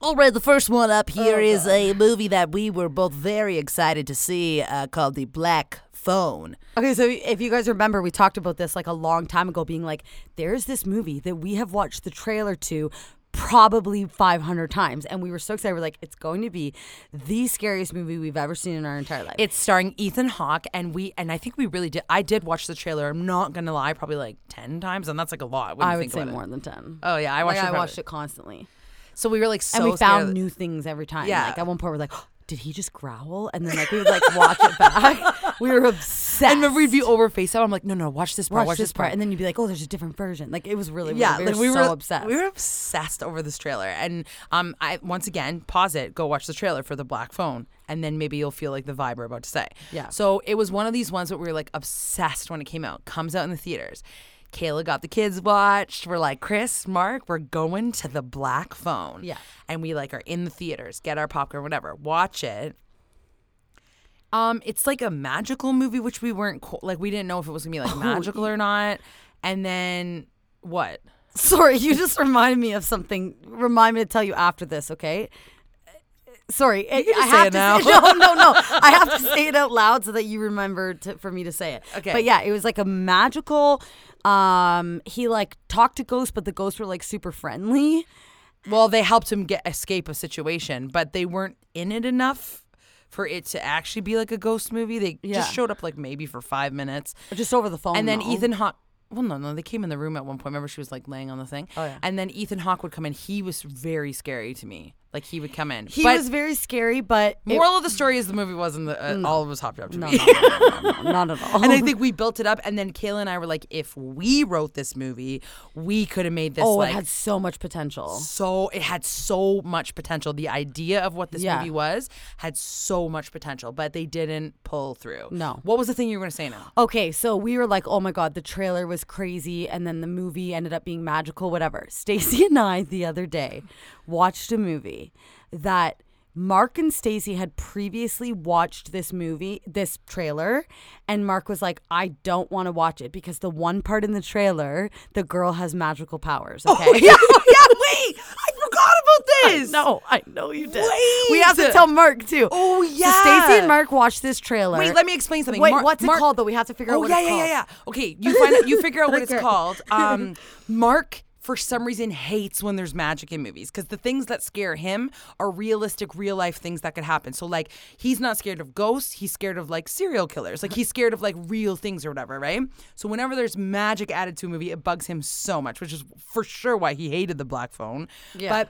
All right, the first one up here is a movie that we were both very excited to see uh, called The Black Phone. Okay, so if you guys remember, we talked about this like a long time ago, being like, there's this movie that we have watched the trailer to probably 500 times. And we were so excited. We're like, it's going to be the scariest movie we've ever seen in our entire life. It's starring Ethan Hawke, and we and I think we really did. I did watch the trailer. I'm not gonna lie, probably like ten times, and that's like a lot. When you I would think say about it. more than 10. Oh yeah, I watched. like, it I probably- watched it constantly. So we were like so and we scared found new things every time. Yeah. Like at one point, we're like, did he just growl? And then like we would like watch it back. We were obsessed. And remember, we'd be over face FaceTime. I'm like, no, no, watch this part. watch, this part. And then you'd be like, oh, there's a different version. Like it was really, yeah, weird. like we we were so obsessed. We were obsessed over this trailer, and um, I once again pause it, go watch the trailer for the Black Phone, and then maybe you'll feel like the vibe we're about to say. Yeah. So it was one of these ones that we were like obsessed when it came out. Comes out in the theaters. Kayla got the kids watched. We're like, Chris, Mark, we're going to the Black Phone. Yeah. And we like are in the theaters, get our popcorn, whatever, watch it. Um, it's like a magical movie, which we weren't co- like we didn't know if it was gonna be like magical or not. And then what? Sorry, you just reminded me of something. Remind me to tell you after this, okay? sorry, I- can just I say have it to now. Say, no, no, no. I have to say it out loud so that you remember to, for me to say it. Okay. But yeah, it was like a magical. Um, he like talked to ghosts, but the ghosts were like super friendly. Well, they helped him get escape a situation, but they weren't in it enough for it to actually be like a ghost movie. They Yeah. just showed up like maybe for five minutes. Just over the phone. and then though. Ethan Hawke. Well, no, no, they came in the room at one point. Remember, she was like laying on the thing. Oh, yeah. And then Ethan Hawke would come in. He was very scary to me. Like he would come in. he But was very scary, but it- moral of the story is the movie wasn't the, uh, all it was hopped up to no, me. no, no, no, no, not at all. and I think we built it up. And then Kayla and I were like, if we wrote this movie, we could have made this. oh, like, it had so much potential. so it had so much potential. The idea of what this Yeah. movie was had so much potential, but they didn't pull through. No. What was the thing you were going to say now? Okay, so we were like, "Oh my god, the trailer was crazy," and then the movie ended up being magical. Whatever. Stacy and I the other day watched a movie that Mark and Stacy had previously watched this movie, this trailer, and Mark was like, "I don't want to watch it because the one part in the trailer, the girl has magical powers." Okay. yeah, yeah, wait. I forgot about this. No, I know you did. Wait. We have to tell Mark too. Oh, So yeah. Stacy and Mark watched this trailer. Wait, let me explain something. Wait, Mar- what's Mark- it called though? We have to figure out Oh what yeah, it's yeah, called. yeah, yeah. Yeah. Okay, you find out, you figure out what it's called. Um, Mark for some reason hates when there's magic in movies because the things that scare him are realistic, real life things that could happen. So like he's not scared of ghosts, he's scared of like serial killers. Like he's scared of like real things or whatever, right? So whenever there's magic added to a movie, it bugs him so much, which is for sure why he hated the black phone. Yeah. But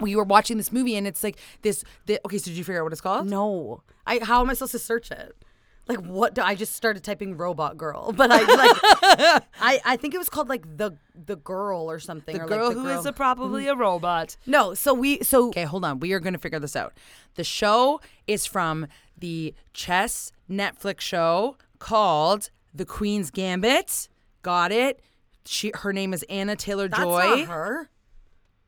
we were watching this movie and it's like this. The, okay, so did you figure out what it's called? No, I. How am I supposed to search it? Like what? Do, I just started typing "robot girl," but I like. I I think it was called like the the girl or something. The or girl like the who girl. is a, probably mm-hmm. a robot. no. So we so Okay, hold on. We are going to figure this out. The show is from the chess Netflix show called The Queen's Gambit. Got it. She her name is Anya Taylor that's Joy. not her.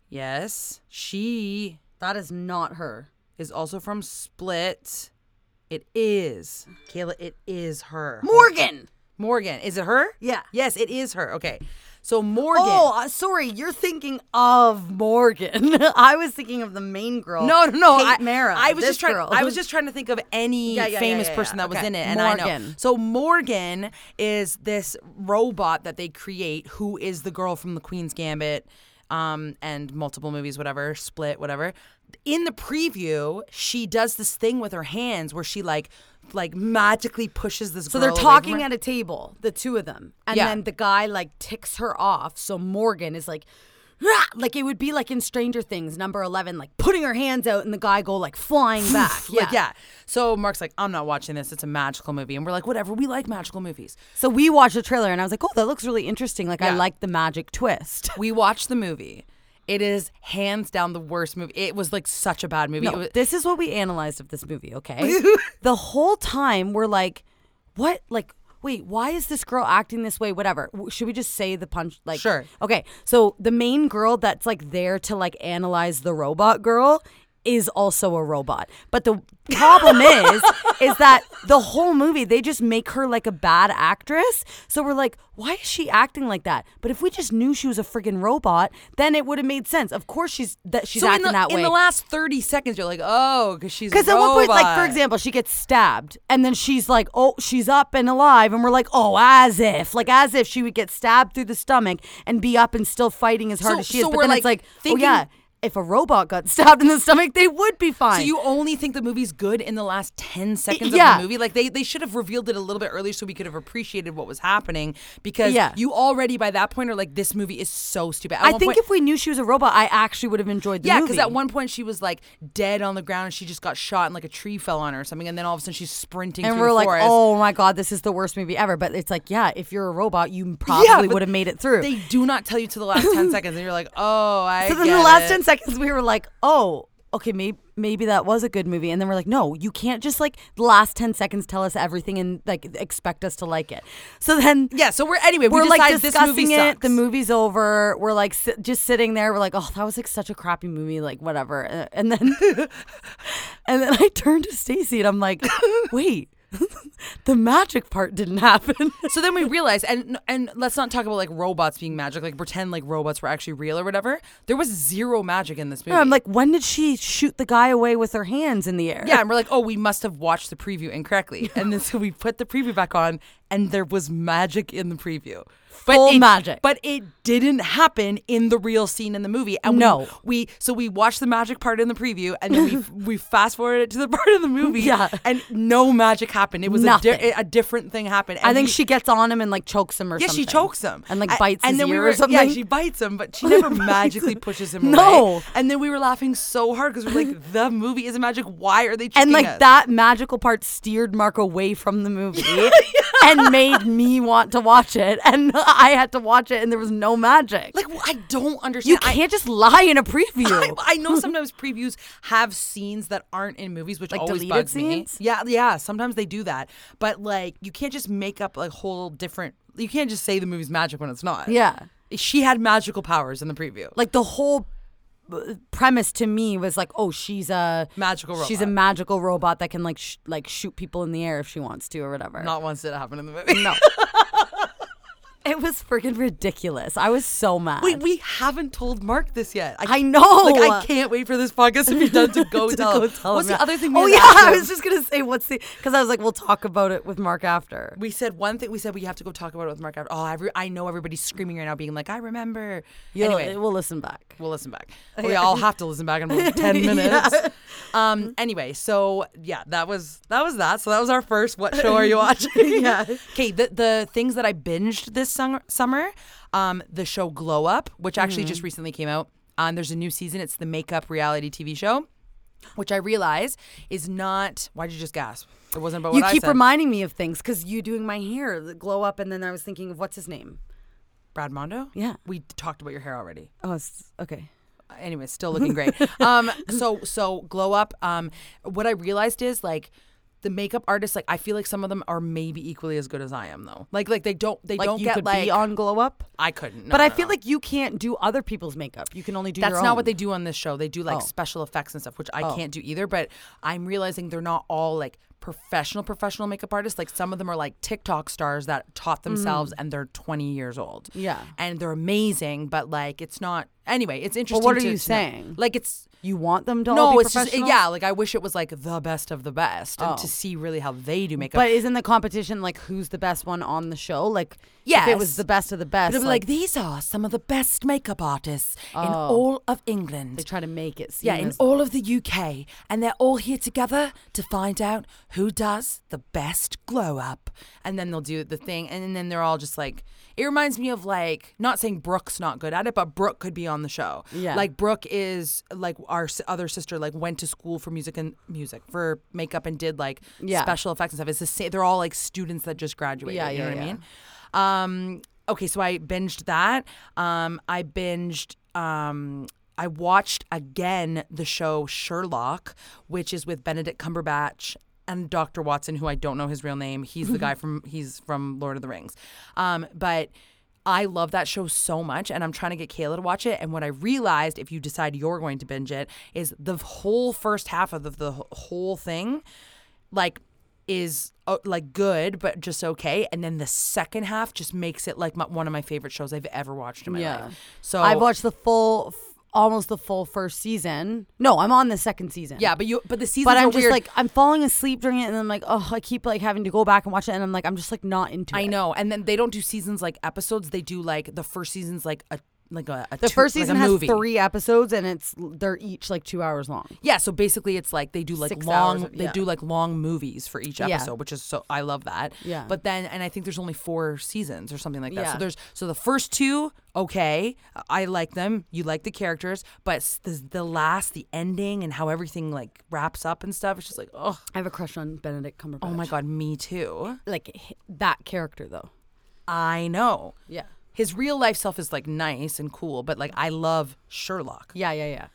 Yes, she That is not her. is also from Split. It is Kayla. It is her. Morgan. Morgan. Is it her? Yeah. Yes, it is her. Okay. So Morgan. Oh, uh, sorry. You're thinking of Morgan. I was thinking of the main girl. No, no, no. Kate I, Mara. I was this just trying. girl. I was just trying to think of any Yeah, yeah, famous yeah, person that was in it, and I know. Morgan. So Morgan is this robot that they create, who is the girl from the Queen's Gambit, um, and multiple movies, whatever, Split, whatever. In the preview, she does this thing with her hands where she like, like magically pushes this. So they're girl away from talking at a table, the two of them, and Yeah. then the guy like ticks her off. So Morgan is like, "Rah!" like it would be like in Stranger Things, number eleven, like putting her hands out, and the guy go like flying back. Like yeah. So Mark's like, I'm not watching this. It's a magical movie, and we're like, whatever. We like magical movies. So we watched the trailer, and I was like, oh, that looks really interesting. Like I like the magic twist. We watched the movie. It is hands down the worst movie. It was like such a bad movie. No, was, this is what we analyzed of this movie, okay? the whole time we're like, what? Like, wait, why is this girl acting this way? Whatever. Should we just say the punch? Like, Sure. Okay, so the main girl that's like there to like analyze the robot girl is also a robot. But the problem is, is that the whole movie they just make her like a bad actress. So we're like, why is she acting like that? But if we just knew she was a freaking robot, then it would have made sense. Of course, she's that she's so in acting the, that way. in the last 30 seconds, you're like, oh, because she's Because at one point, like for example, she gets stabbed, and then she's like, "Oh, she's up and alive," and we're like, "Oh, as if, like as if she would get stabbed through the stomach and be up and still fighting as hard So- as she so is." But then like, it's like, "Oh yeah, if a robot got stabbed in the stomach, they would be fine." So you only think the movie's good in the last 10 seconds yeah. of the movie? Like they, they should have revealed it a little bit earlier so we could have appreciated what was happening because Yeah. you already by that point are like, this movie is so stupid. At I think point- if we knew she was a robot, I actually would have enjoyed the yeah, because at one point she was like dead on the ground and she just got shot and like a tree fell on her or something, and then all of a sudden she's sprinting and we're like, forest. "Oh my god, this is the worst movie ever." But it's like, yeah, if you're a robot, you probably but would have made it through. They do not tell you to the last 10 seconds, and you're like, oh, I So then get the last it. 10 seconds, we were like, oh, okay, maybe, maybe that was a good movie. And then we're like, no, you can't just like the last 10 seconds tell us everything and like expect us to like it. So then. Yeah, so we're anyway. We're we like discussing it. sucks. The movie's over. We're like si- just sitting there. We're like, oh, that was like such a crappy movie. Like whatever. Uh, And then, and then I turned to Stacy and I'm like, wait, the magic part didn't happen. So then we realized, and and let's not talk about like robots being magic, like pretend like robots were actually real or whatever. There was zero magic in this movie. I'm like, when did she shoot the guy away with her hands in the air? yeah, and we're like, oh, we must have watched the preview incorrectly, and then so we put the preview back on, and there was magic in the preview. But Full it, magic. but it didn't happen in the real scene in the movie. And No. we, so we watched the magic part in the preview, and then we we fast forwarded to the part of the movie, Yeah. and no magic happened. It was a, di- a different thing happened. I think we- she gets on him and like chokes him or something. Yeah, something. she chokes him and like bites and his then we were, or something. Yeah, she bites him, but she never magically him. pushes him No. away. And then we were laughing so hard because we're like, the movie isn't magic. Why are they? and like us? that magical part steered Mark away from the movie and made me want to watch it. And I had to watch it, and there was no magic. Like I don't understand. you can't just lie in a preview. I, I know sometimes previews have scenes that aren't in movies, which Like always bugs scenes? me. Yeah, yeah. Sometimes they do that, but like you can't just make up a whole different. You can't just say the movie's magic when it's not. yeah. she had magical powers in the preview. Like the whole uh, premise to me was like, oh, she's a Magical She's a magical robot that can like sh- like shoot people in the air if she wants to or whatever. not once did it happen in the movie. No. it was freaking ridiculous. I was so mad. Wait, we haven't told Mark this yet. I know. Like I can't wait for this podcast to be done to go to tell. go tell What's him, the other thing? We Oh yeah, I was just gonna say what's the because I was like, we'll talk about it with Mark after. We said one thing. We said we have to go talk about it with Mark after. Oh, I, re- I know everybody's screaming right now, being like, "I remember." You'll- anyway, we'll listen back. We'll listen back. We all have to listen back in about ten minutes. Um. Anyway, so yeah, that was that was that. So that was our first. What show are you watching? Yeah. Okay. The the things that I binged this summer. Summer. Um. The show Glow Up, which actually Mm-hmm. just recently came out. Um. There's a new season. It's the makeup reality TV show, which I realize is not. Why'd you just gasp? It wasn't about You what I keep reminding me of things because you doing my hair, the glow up, and then I was thinking of what's his name. Brad Mondo. Yeah. We talked about your hair already. Oh, okay. anyway, still looking great. um, so so glow up. Um, what I realized is like the makeup artists, like I feel like some of them are maybe equally as good as I am though. Like like they don't they Like don't you get could like be on glow up, I couldn't. no, but I no, feel like you can't do other people's makeup. You can only do that's not own. what they do on this show. They do like Oh. special effects and stuff, which I Oh. can't do either. But I'm realizing they're not all like professional professional makeup artists. Like some of them are like TikTok stars that taught themselves and they're 20 years old. Mm. Yeah. and they're amazing. But like it's not. Anyway, it's interesting. what are to- you to know. saying? Like it's You want them to all no, be it's just eh, yeah. Like I wish it was like the best of the best, and Oh. to see really how they do makeup. But isn't the competition like who's the best one on the show? Like, if it was the best of the best, It'll be like, like, these are some of the best makeup artists in Oh. all of England. they try to make it. Seem yeah, in as- all of the UK, and they're all here together to find out who does the best glow up. And then they'll do the thing, and then they're all just like. It reminds me of like not saying Brooke's not good at it, but Brooke could be on the show. Yeah. like Brooke is like our s- other sister. Like went to school for music and music for makeup and did like Yeah. special effects and stuff. It's the same. They're all like students that just graduated. Yeah, you know yeah, what I yeah. mean? Um, okay, so I binged that. Um, I binged. Um, I watched again the show Sherlock, which is with Benedict Cumberbatch and Dr. Watson, who I don't know his real name. He's the guy from he's from Lord of the Rings. Um, but I love that show so much, and I'm trying to get Kayla to watch it. And what I realized, if you decide you're going to binge it, is the whole first half of the, the whole thing, like is uh, like good but just okay and then the second half just makes it like my, one of my favorite shows i've ever watched in my Yeah. life so I've watched the full, f- almost the full first season. No, I'm on the second season. yeah but you but the seasons But I'm just weird. like I'm falling asleep during it, and I'm like, oh, I keep like having to go back and watch it, and I'm like, I'm just like not into it. i know and then they don't do seasons like episodes they do like the first season's like a like a, a The two- first like season has movie. three episodes, and it's they're each like two hours long. Yeah, so basically it's like they do like Six long hours, they yeah. do like long movies for each Yeah. episode, which is so I love that. Yeah. But then and I think there's only four seasons or something like that. Yeah. So there's so the first two, okay, I like them. You like the characters, but the the last, the ending and how everything like wraps up and stuff, it's just like, oh, I have a crush on Benedict Cumberbatch. oh my god, me too. like that character though. I know. Yeah. His real life self is like nice and cool, but like I love Sherlock. Yeah, yeah, yeah,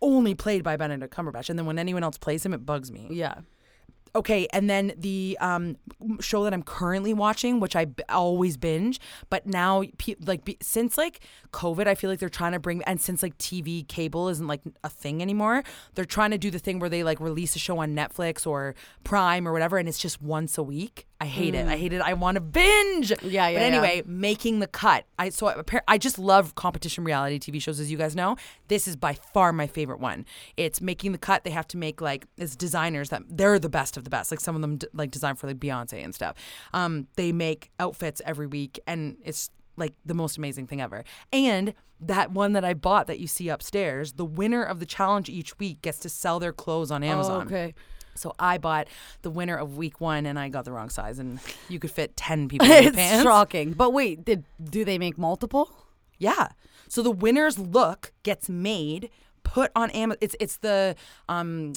Only played by Benedict Cumberbatch, and then when anyone else plays him, it bugs me. yeah. okay, and then the um, show that I'm currently watching, which I b- always binge, but now pe- like be- since like COVID, I feel like they're trying to bring and since like TV cable isn't like a thing anymore, they're trying to do the thing where they like release a show on Netflix or Prime or whatever, and it's just once a week. I hate it. I hate it. I want to binge. Mm. Yeah, yeah, But yeah. anyway, making the cut. I so I, I just love competition reality TV shows, as you guys know. This is by far my favorite one. It's making the cut. They have to make like it's designers that they're the best of the best. Like some of them d- like design for like Beyonce and stuff. Um, they make outfits every week, and it's like the most amazing thing ever. And that one that I bought that you see upstairs, the winner of the challenge each week gets to sell their clothes on Amazon. Oh, okay. So I bought the winner of week one, and I got the wrong size, and you could fit ten people in your it's pants. shocking. But wait, did do they make multiple? Yeah. So the winner's look gets made, put on Amazon. It's it's the um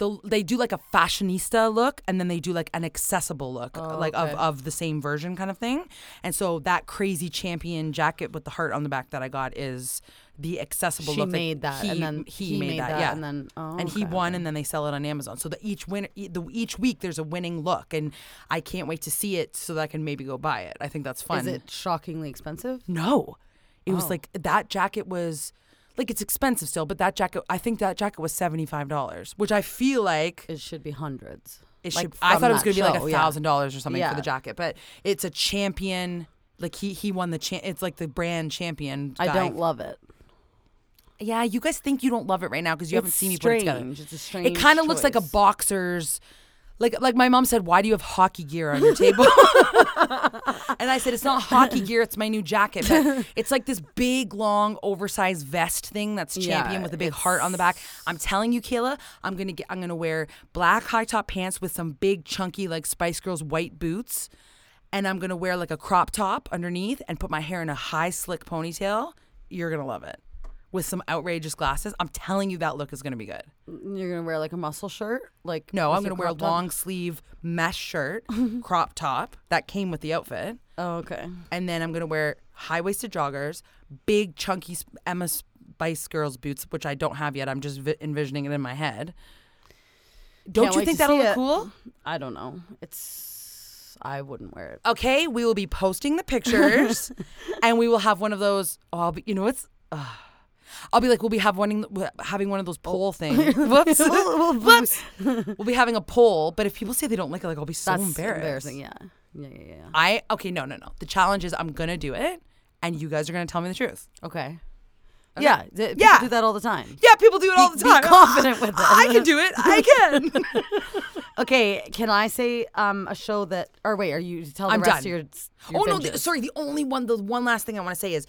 the they do like a fashionista look and then they do like an accessible look oh, like of, okay. of the same version kind of thing. And so that crazy champion jacket with the heart on the back that I got is the accessible She look. made that, he, and then he, he made, made that, that, yeah. and then- oh, and he won, and then they sell it on Amazon. So the each winner, the each week there's a winning look, and I can't wait to see it so that I can maybe go buy it. I think that's fun. Is it shockingly expensive? No. It Oh. was like that jacket was like it's expensive still, but that jacket I think that jacket was seventy five dollars, which I feel like It should be hundreds. it Like should. I thought it was going to be like a thousand dollars or something for the jacket, but it's a champion. Like he he won the cha- It's like the brand champion. I don't love it. Yeah, you guys think you don't love it right now because you haven't It's seen me put it together. It's a It kind of looks like a boxer's. Like like my mom said, why do you have hockey gear on your table? and I said it's not hockey gear, it's my new jacket. But it's like this big, long, oversized vest thing that's champion Yeah, with a big heart on the back. I'm telling you, Kayla, I'm gonna get I'm gonna wear black high top pants with some big chunky like Spice Girls white boots. And I'm gonna wear like a crop top underneath and put my hair in a high slick ponytail. You're gonna love it. With some outrageous glasses. I'm telling you that look is gonna be good. You're gonna wear like a muscle shirt, like No, I'm going to wear a long sleeve mesh shirt, crop top that came with the outfit. Oh, okay. And then I'm going to wear high waisted joggers, big chunky Emma Spice Girls boots, which I don't have yet. I'm just vi- envisioning it in my head. Don't Can't you think that'll look it. cool? I don't know. It's I wouldn't wear it. Okay, we will be posting the pictures and we will have one of those. Oh, I'll be, you know what's. Uh, I'll be like, we'll be have one, having one of those poll things. Whoops. Whoops. we'll be having a poll, but if people say they don't like it, like I'll be so That's embarrassed. embarrassing. Yeah. Yeah. Yeah. Yeah. I okay, no, no, no. The challenge is I'm gonna do it, and you guys are gonna tell me the truth. Okay. Yeah. th- people Yeah. Do that all the time. Yeah, people do it all Be- the be time. confident with it. I can do it. I can. Okay. Can I say um a show that? Or wait, are you tell the I'm rest done. of your? your oh no, the, sorry. The only one, the one last thing I want to say is,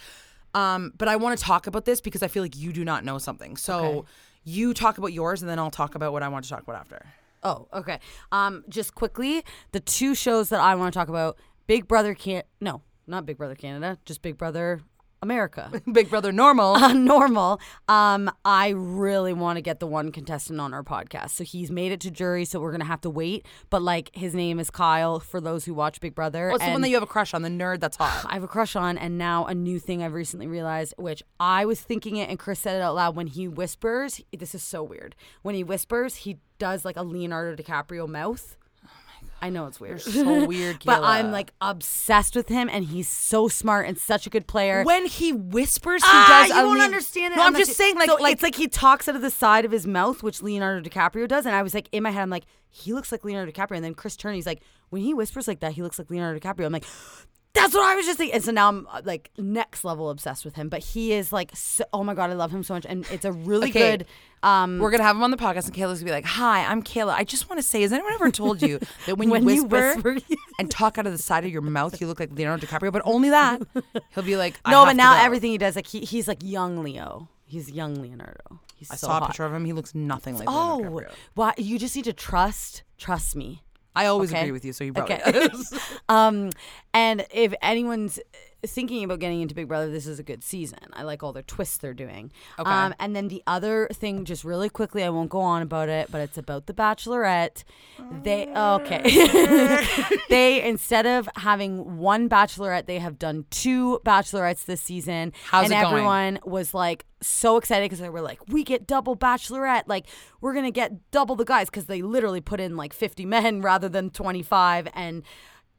um, but I want to talk about this because I feel like you do not know something. So Okay. you talk about yours, and then I'll talk about what I want to talk about after. Oh, okay. Um, just quickly, the two shows that I want to talk about: Big Brother Can't no, not Big Brother Canada, just Big Brother America. Big Brother Normal. Uh, normal. Um, I really want to get the one contestant on our podcast. So he's made it to jury, so we're gonna have to wait. But like, his name is Kyle. For those who watch Big Brother, What's the one that you have a crush on? The nerd that's hot. I have a crush on, and now a new thing I've recently realized, which I was thinking it, and Chris said it out loud. When he whispers, this is so weird. When he whispers, he does like a Leonardo DiCaprio mouth. I know it's weird. so weird, but I'm like obsessed with him, and he's so smart and such a good player. When he whispers, he Ah, does. you won't Leon- understand it. No, I'm just saying, like, so like it's like he talks out of the side of his mouth, which Leonardo DiCaprio does, and I was like, in my head, I'm like, he looks like Leonardo DiCaprio, and then Chris Turney's like, when he whispers like that, he looks like Leonardo DiCaprio. I'm like. That's what I was just thinking. And so now I'm uh, like next level obsessed with him. But he is like, so, oh my God, I love him so much. And it's a really Okay. good. Um, We're gonna have him on the podcast, and Kayla's gonna be like, "Hi, I'm Kayla. I just want to say, has anyone ever told you that when, When you whisper, and talk out of the side of your mouth, you look like Leonardo DiCaprio? But only that." He'll be like, I no, have but to now go." everything he does, like he, he's like young Leo. He's young Leonardo. He's I so saw hot. a picture of him. He looks nothing like Leonardo Oh, DiCaprio. why? You just need to trust. Trust me. I always Okay. agree with you, so you probably Okay. um, and if anyone's thinking about getting into Big Brother, this is a good season. I like all the twists they're doing. Okay. Um, and then the other thing, just really quickly, I won't go on about it, but it's about the Bachelorette. They okay. they instead of having one Bachelorette, they have done two Bachelorettes this season. How's and it going? everyone was like so excited because they were like, "We get double Bachelorette! Like we're gonna get double the guys!" Because they literally put in like fifty men rather than twenty five and.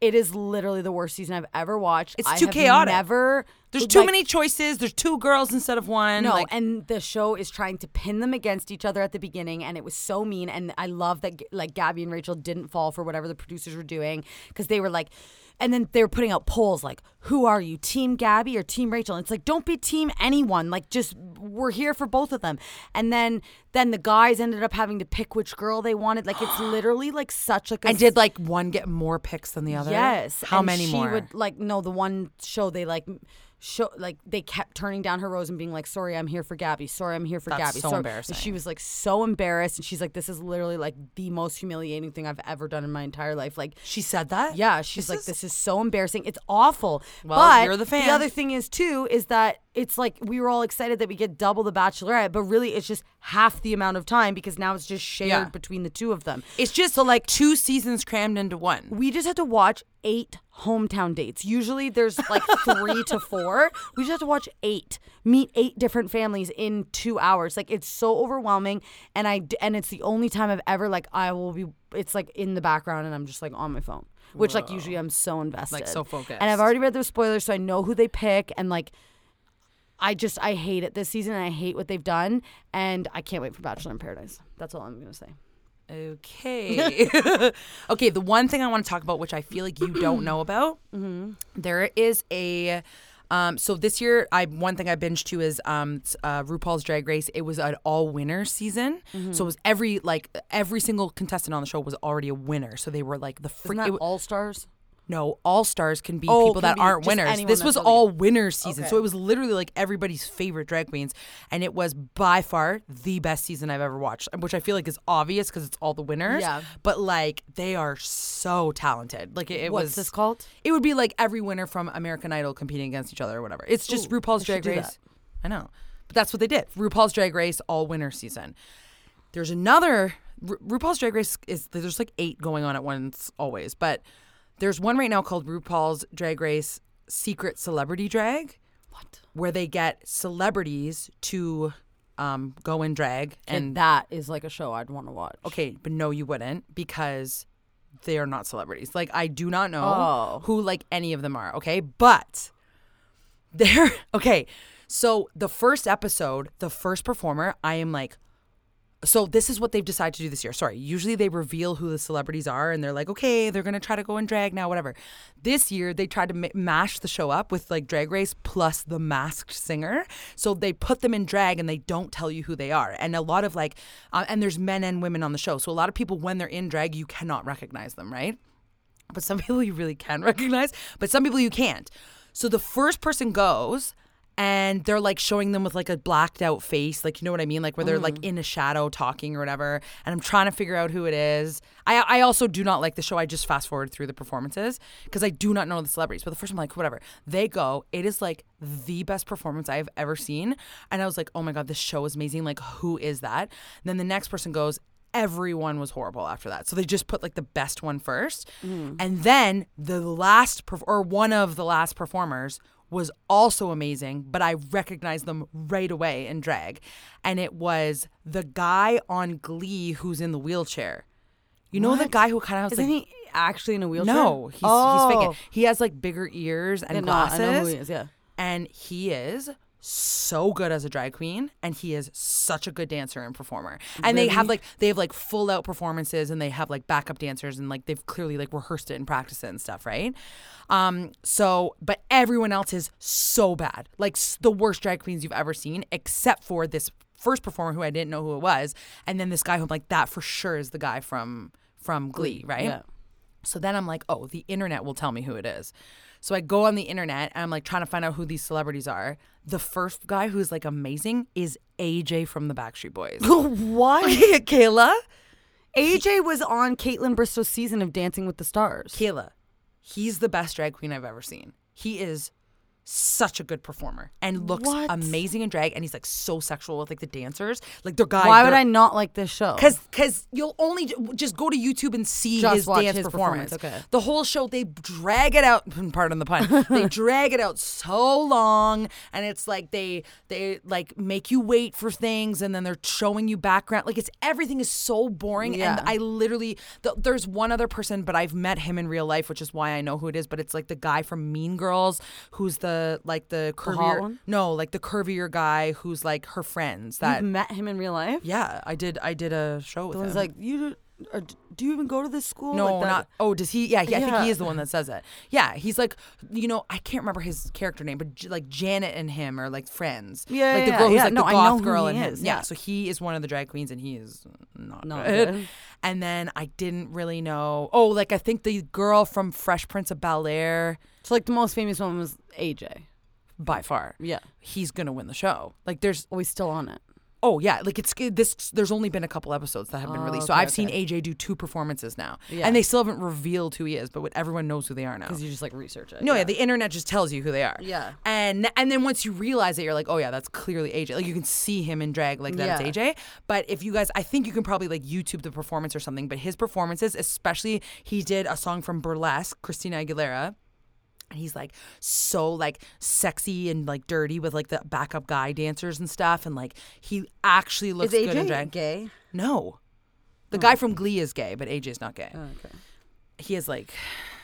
It is literally the worst season I've ever watched. It's I too chaotic. Never. There's too like, many choices. There's two girls instead of one. no, like, and the show is trying to pin them against each other at the beginning, and it was so mean. And I love that like Gabby and Rachel didn't fall for whatever the producers were doing because they were like, and then they were putting out polls like, "Who are you, Team Gabby or Team Rachel?" And it's like, don't be Team anyone. Like, just we're here for both of them. And then then the guys ended up having to pick which girl they wanted. Like, it's literally like such like a and did like one get more picks than the other? Yes. How and many she more? would like no the one show they like show like they kept turning down her rose and being like sorry I'm here for Gabby sorry I'm here for That's Gabby so sorry." embarrassing. And she was like so embarrassed and she's like this is literally like the most humiliating thing I've ever done in my entire life like she said that. yeah she's This like is- this is so embarrassing it's awful Well, but you're the fan. the other thing is too is that it's like we were all excited that we get double the bachelorette but really it's just half the amount of time because now it's just shared Yeah. between the two of them It's just so like two seasons crammed into one. we just had to watch eight hometown dates. Usually there's like three to four. We just have to watch eight, meet eight different families in two hours. Like it's so overwhelming, and i and it's the only time I've ever like I will be. It's like in the background, and I'm just like on my phone, which like usually I'm so invested, like so focused. And I've already read the spoilers, so I know who they pick, and like. I just I hate it this season and I hate what they've done and I can't wait for Bachelor in Paradise. That's all I'm gonna say. Okay. okay. The one thing I want to talk about, which I feel like you don't know about, there is a. Um, so this year, I one thing I binged to is um, uh, RuPaul's Drag Race. It was an all winner season, so it was every like every single contestant on the show was already a winner. So they were like the that All Stars? No, all stars can be Oh, people can that be aren't winners. This was all winners season, so it was literally like everybody's favorite drag queens, and it was by far the best season I've ever watched. Which I feel like is obvious because it's all the winners. Yeah. But like they are so talented. Like it, it What's was this called? It would be like every winner from American Idol competing against each other or whatever. It's just Ooh, RuPaul's Drag Race. I know, but that's what they did. RuPaul's Drag Race all winner season. There's another Ru- RuPaul's Drag Race is there's like eight going on at once always, but there's one right now called RuPaul's Drag Race Secret Celebrity Drag. What? Where they get celebrities to um, go in drag And and that is like a show I'd want to watch. okay, but no, you wouldn't because they are not celebrities. Like I do not know Oh. who like any of them are. Okay, but they're okay. So the first episode, the first performer, I am like. So this is what they've decided to do this year. Sorry, usually they reveal who the celebrities are, and they're like, okay, they're gonna try to go in drag now, whatever. This year they tried to ma- mash the show up with like Drag Race plus the masked singer. So they put them in drag, and they don't tell you who they are. And a lot of like, uh, and there's men and women on the show. So a lot of people, when they're in drag, you cannot recognize them, right? but some people you really can recognize, but some people you can't. So the first person goes and they're like showing them with like a blacked out face, like you know what I mean, like where they're like mm-hmm. in a shadow talking or whatever. And I'm trying to figure out who it is. I I also do not like the show. I just fast forward through the performances because I do not know the celebrities. But the first one, I'm like whatever, they go. It is like the best performance I have ever seen, and I was like, oh my god, this show is amazing. Like who is that? And then the next person goes, everyone was horrible after that. So they just put like the best one first. Mm. And then the last perf- or one of the last performers was also amazing, but I recognized them right away in drag. And it was the guy on Glee who's in the wheelchair. You know the guy who kind of Isn't like he actually in a wheelchair? no, he's, oh. he's faking. He has like bigger ears and Yeah, no, glasses I know who he is. Yeah. and he is so good as a drag queen and he is such a good dancer and performer. And they have like they have like full out performances and they have like backup dancers and like they've clearly like rehearsed it and practiced it and stuff right? Um so but everyone else is so bad. Like s- the worst drag queens you've ever seen except for this first performer who I didn't know who it was and then this guy who I'm like that for sure is the guy from from Glee right? Yeah. so then I'm like, oh, the internet will tell me who it is. So I go on the internet and I'm like trying to find out who these celebrities are. The first guy who's like amazing is AJ from the Backstreet Boys. what? Kayla? AJ was on Kaitlyn Bristowe's season of Dancing with the Stars. Kayla. He's the best drag queen I've ever seen. He is such a good performer and looks What? amazing in drag and he's like so sexual with like the dancers like their guy Why would I not like this show? because because you'll only j- just go to YouTube and see Just his watch dance his performance. performance, okay. The whole show they drag it out. Pardon the pun. they drag it out so long, and it's like they they like make you wait for things, and then they're showing you background. Like it's everything is so boring. Yeah. And I literally th- there's one other person, but I've met him in real life, which is why I know who it is. But it's like the guy from Mean Girls, who's the like the curvier. one? no, like the curvier guy who's like her friends. That You've met him in real life. yeah, I did. I did a show with The him. like, you or uh, do you even go to this school? No, Like not. Oh, does he? Yeah, he, I think he is the one that says it. Yeah, he's like, you know, I can't remember his character name, but J- like Janet and him are like friends. Yeah, like the yeah, girl who's yeah. like No, the goth girl and him. Yeah. yeah. so he is one of the drag queens, and he is not, Not good. good. And then I didn't really know. Oh, like I think the girl from Fresh Prince of Bel Air, So like the most famous one was AJ. by far, Yeah. he's gonna win the show. Like there's Oh, he's still on it. Oh yeah, like it's this. There's only been a couple episodes that have been Oh, released, so okay, I've seen okay. AJ do two performances now, Yeah. and they still haven't revealed who he is, but what, everyone knows who they are now. Because you just like research it. No, yeah. the internet just tells you who they are. Yeah. and and then once you realize it, you're like, oh yeah, that's clearly AJ. Like you can see him in drag, like that it's Yeah. AJ. But if you guys, I think you can probably like YouTube the performance or something. But his performances, especially, he did a song from Burlesque, Christina Aguilera. And he's like so like sexy and like dirty with like the backup guy dancers and stuff, and like he actually looks Is good AJ drag. gay? No. The oh. guy from Glee is gay, but AJ is not gay. Oh, okay. He is like,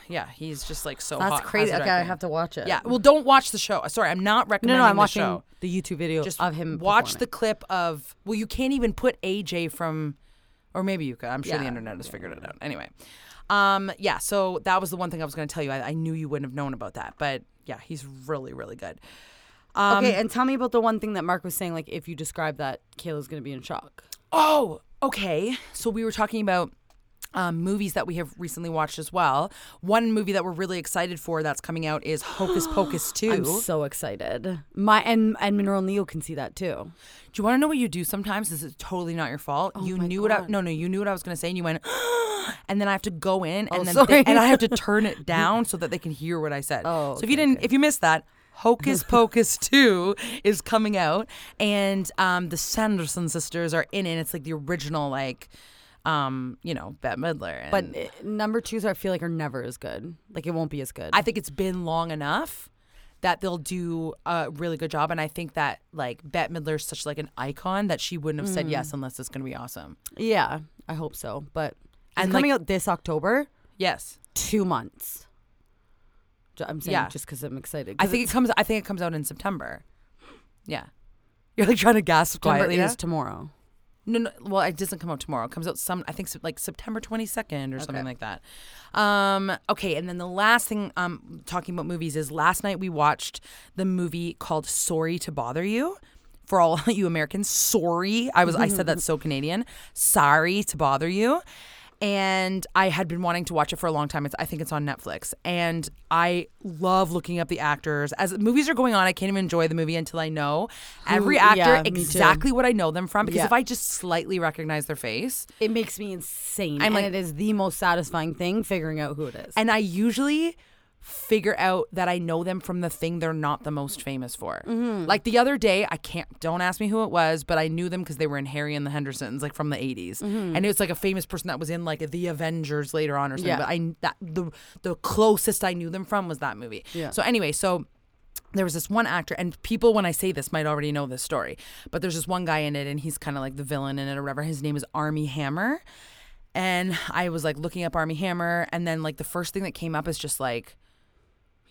yeah, he's just like so That's hot. crazy. Okay, I have to watch it. Yeah, well, don't watch the show. Sorry, I'm not recommending no, I'm the watching show. the YouTube video Just of him. watch the clip of. Well, you can't even put AJ from, or maybe you could. I'm sure the internet has figured it out. Anyway, um, yeah. So that was the one thing I was going to tell you. I, I knew you wouldn't have known about that, but yeah, he's really, really good. Um, okay, and tell me about the one thing that Mark was saying. Like, if you describe that, Kayla's gonna be in shock. Oh, okay. So we were talking about um, movies that we have recently watched as well. One movie that we're really excited for that's coming out is Hocus Pocus 2. I'm so excited. My and and Mineral Neo can see that too. Do you want to know what you do sometimes? This is totally not your fault. you Oh my knew what I no no you knew what I was going to say and you went and then I have to go in and Oh, then they- and I have to turn it down so that they can hear what I said. Oh, so if you didn't okay. if you missed that Hocus Pocus 2 is coming out and um, the Sanderson sisters are in it. It's like the original like um, you know, Bette Midler. And But uh, number twos, I feel like are never as good. Like it won't be as good. I think it's been long enough that they'll do a really good job. And I think that like Bette Midler's such like an icon that she wouldn't have said Mm. yes unless it's going to be awesome. yeah, I hope so. But And, coming out this October, Yes, two months. Ju- I'm saying Yeah. just because I'm excited. I 'Cause think it comes. I think it comes out in September. Yeah, you're like trying to gasp September quietly. is tomorrow. No, no. Well, it doesn't come out tomorrow. It comes out some. I think like September 22nd or something like that. Um. Okay. And then the last thing, um, talking about movies is last night we watched the movie called Sorry to Bother You. For all you Americans, sorry. I was. I said that's so Canadian. Sorry to bother you. And I had been wanting to watch it for a long time. It's, I think it's on Netflix. And I love looking up the actors. As movies are going on, I can't even enjoy the movie until I know every Who- actor yeah, exactly what I know them from. Because Yeah. if I just slightly recognize their face, It makes me insane. I'm and like- it is the most satisfying thing figuring out who it is. and I usually figure out that I know them from the thing they're not the most famous for. Mm-hmm. Like the other day, I can't don't ask me who it was, but I knew them because they were in Harry and the Hendersons, like from the 80s. Mm-hmm. And it was like a famous person that was in like the Avengers later on or something. Yeah. But I that the the closest I knew them from was that movie. Yeah. So anyway, so there was this one actor, and people, when I say this, might already know this story, but there's this one guy in it, and he's kind of like the villain in it or whatever. His name is Armie Hammer. And I was like looking up Armie Hammer, and then like the first thing that came up is just like,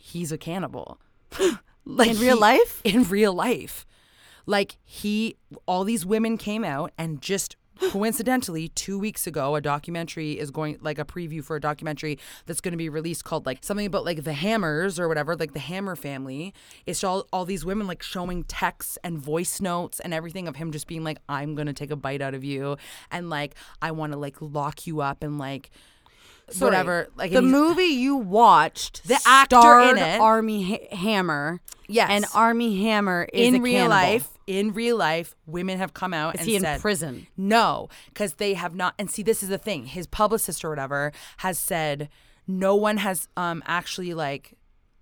he's a cannibal. like In real life? In real life. Like he, all these women came out, and just coincidentally, two weeks ago, a documentary is going, like a preview for a documentary that's going to be released called like something about like the Hammers or whatever, like the Hammer family. It's all all these women like showing texts and voice notes and everything of him just being like, I'm gonna take a bite out of you, and like I want to like lock you up and like. Sorry. Whatever, like the movie you watched, The actor in it- Armie ha- Hammer. Yes. and Armie Hammer is in real cannibal. life, in real life, women have come out Is and he in prison? No, because they have not. And see, this is the thing. His publicist or whatever has said no one has um actually like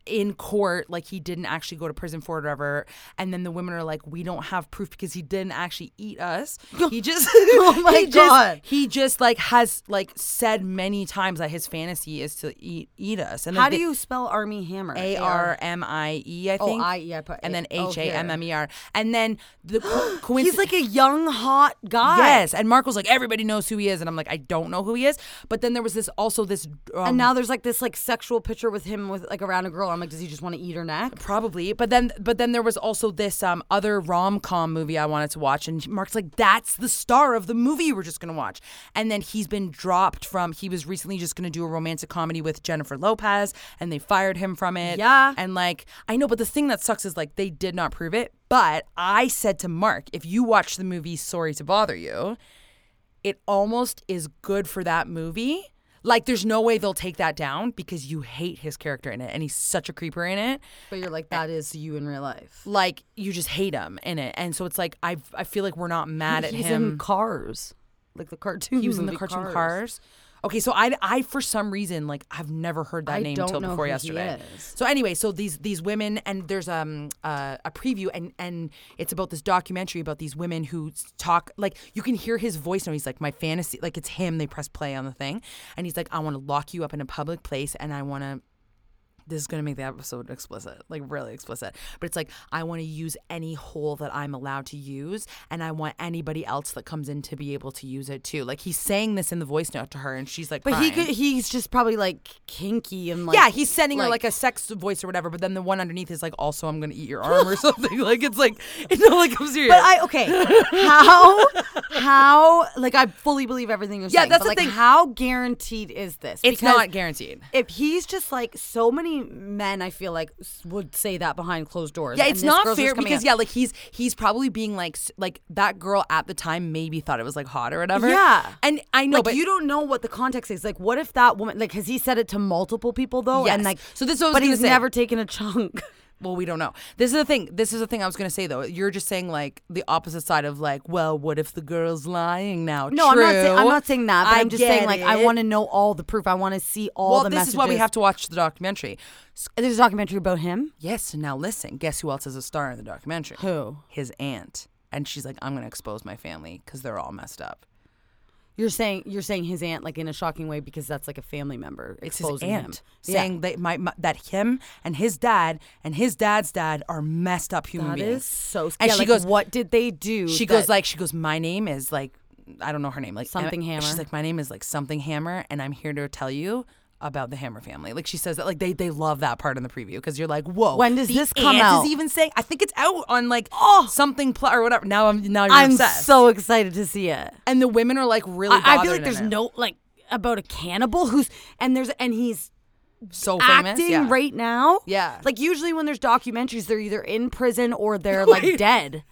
in court, like he didn't actually go to prison for it or whatever. And then the women are like, we don't have proof because he didn't actually eat us. He just, oh my he just- God. he just like has like said many times that his fantasy is to eat eat us. And How do they- you spell Armie Hammer? a R M I E, I Oh, think. I- yeah, I put and then oh, H A M M E R. And then the co- coincidence. He's like a young hot guy. Yes, and Mark was like, everybody knows who he is, and I'm like, I don't know who he is. But then there was this also this, um, And now there's like this like sexual picture with him with like around a girl. I'm like, does he just want to eat her neck? probably. But then, but then there was also this um other rom com movie I wanted to watch, and Mark's like, that's the star of the movie you were just gonna watch. And then he's been dropped from. He was recently just gonna do a romantic comedy with Jennifer Lopez, and they fired him from it. Yeah. And like, I know, but the thing that sucks is like they did not prove it. But I said to Mark, if you watch the movie Sorry to Bother You, it almost is good for that movie. Like, there's no way they'll take that down because you hate his character in it, and he's such a creeper in it. But you're like, that is you in real life. Like, you just hate him in it, and so it's like I I feel like we're not mad at He's him. in Cars, like the cartoon. he was in the movie cartoon Cars. Okay, so I, I for some reason like I've never heard that I name until before yesterday. So anyway, so these these women and there's um uh, a preview and and it's about this documentary about these women who talk like you can hear his voice now. He's like my fantasy like it's him. They press play on the thing and he's like I want to lock you up in a public place and I want to this is going to make the episode explicit, like really explicit. But it's like, I want to use any hole that I'm allowed to use, and I want anybody else that comes in to be able to use it too. Like, he's saying this in the voice note to her, and she's like, But he could, he's just probably like kinky and like yeah, he's sending her like- like a sex voice or whatever, but then the one underneath is like, also, I'm going to eat your arm or something. Like, it's like, it's not like I'm serious. But I okay, how how like I fully believe everything you're Yeah, saying. that's but, the like, thing. How guaranteed is this? it's Because not guaranteed. If he's just like so many men, I feel like would say that behind closed doors. Yeah, it's not fair because out. yeah, like he's he's probably being like like that girl at the time maybe thought it was like hot or whatever. Yeah. and I know, like but you don't know what the context is. Like, what if that woman? Like, has he said it to multiple people though? Yes. And like, So this is what I was but he's never taken a chunk. Well, we don't know. This is the thing. This is the thing I was gonna say though. You're just saying like the opposite side of like, well, what if the girl's lying now? No, I'm not. Say, I'm not saying that. But I I'm just saying like I want to know all the proof. I want to see all Well, the Well, this is why we have to watch the documentary. There's a documentary about him. Yes. Now listen. Guess who else is a star in the documentary? Who? His aunt. And she's like, I'm gonna expose my family because they're all messed up. You're saying you're saying his aunt like in a shocking way because that's like a family member It's his exposing him. aunt saying that my, my that him and his dad and his dad's dad are messed up human That beings. is so. And yeah, she like, goes, "What did they do?" she that- goes like she goes my name is like i don't know her name like Something Emma- she's like my name is like something hammer and i'm here to tell you about the hammer family like she says that like they they love that part in the preview because you're like whoa When does this come out? is even saying i think it's out on like oh something pl- or whatever now i'm now you're I'm obsessed so excited to see it. and the women are like really I, I feel like there's it. no like about a cannibal who's and there's and he's so famous acting yeah. right now. Yeah. Like usually when there's documentaries, they're either in prison or they're like dead.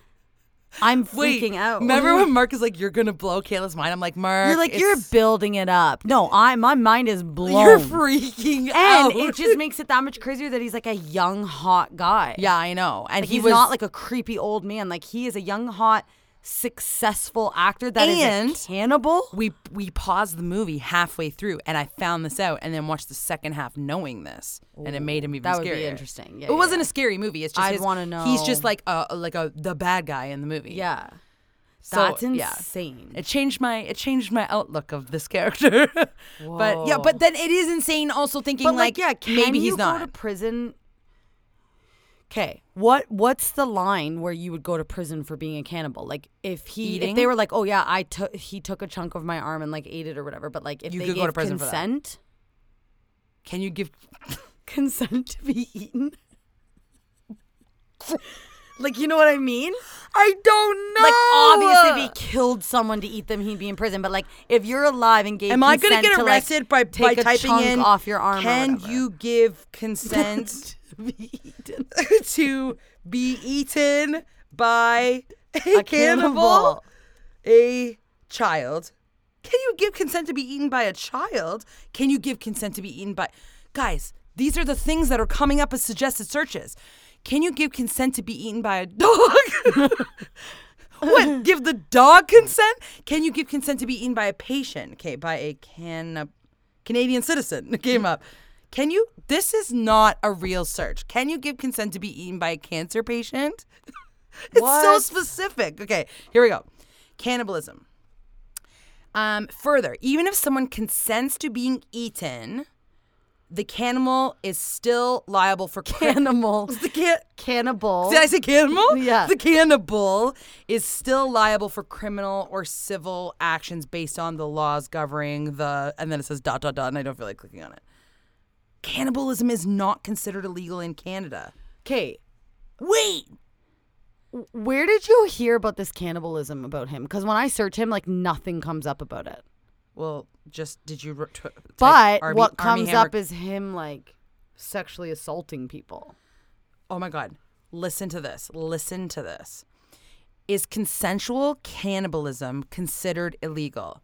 I'm Wait, freaking out. remember when Mark is like, "You're gonna blow Kayla's mind"? I'm like, Mark, you're like you're building it up? No, I my mind is blown. you're freaking out. and it just makes it that much crazier that he's like a young hot guy. yeah, I know, and Like, he he's was not like a creepy old man. Like he is a young hot successful actor that is And- a cannibal. we we paused the movie halfway through and I found this out and then watched the second half knowing this and it made him even that would scarier. be interesting. Yeah, it yeah, wasn't a scary movie. It's just I'd his- wanna know. He's just like a like a the bad guy in the movie. Yeah. So, That's yeah. insane. It changed my it changed my outlook of this character. but yeah, Whoa. but then it is insane also thinking but like, like, yeah, can maybe you he's go not. to prison? Okay, what what's the line where you would go to prison for being a cannibal? Like if he Eating? if they were like, oh yeah, I took he took a chunk of my arm and like ate it or whatever, but like if You they could gave go to prison for that. consent, Can you give consent to be eaten. like you know what I mean? I don't know. Like obviously, if he killed someone to eat them, he'd be in prison. But like, if you're alive and gave, Am I gonna consent get to, like, arrested by take by a typing chunk in off your arm? or Can whatever? you give consent to be eaten by a, a cannibal, a child? Can you give consent to be eaten by a child? Can you give consent to be eaten by guys? These are the things that are coming up as suggested searches. Can you give consent to be eaten by a dog? what? Give the dog consent? Can you give consent to be eaten by a patient? Okay, by a can Canadian citizen came up. Can you This is not a real search. Can you give consent to be eaten by a cancer patient? it's so specific. Okay, here we go. Cannibalism. Um, further, even if someone consents to being eaten, the cannibal is still liable for Cannibal. The can- Cannibal. Did I say cannibal? Yeah. The cannibal is still liable for criminal or civil actions based on the laws governing the, and then it says dot, dot, dot, and I don't feel like clicking on it. Cannibalism is not considered illegal in Canada. Okay. Wait. Where did you hear about this cannibalism about him? Because when I search him, like nothing comes up about it. Well, just did you. T- But Armie- what comes up is him like sexually assaulting people. Oh my God. Listen to this. Listen to this. Is consensual cannibalism considered illegal?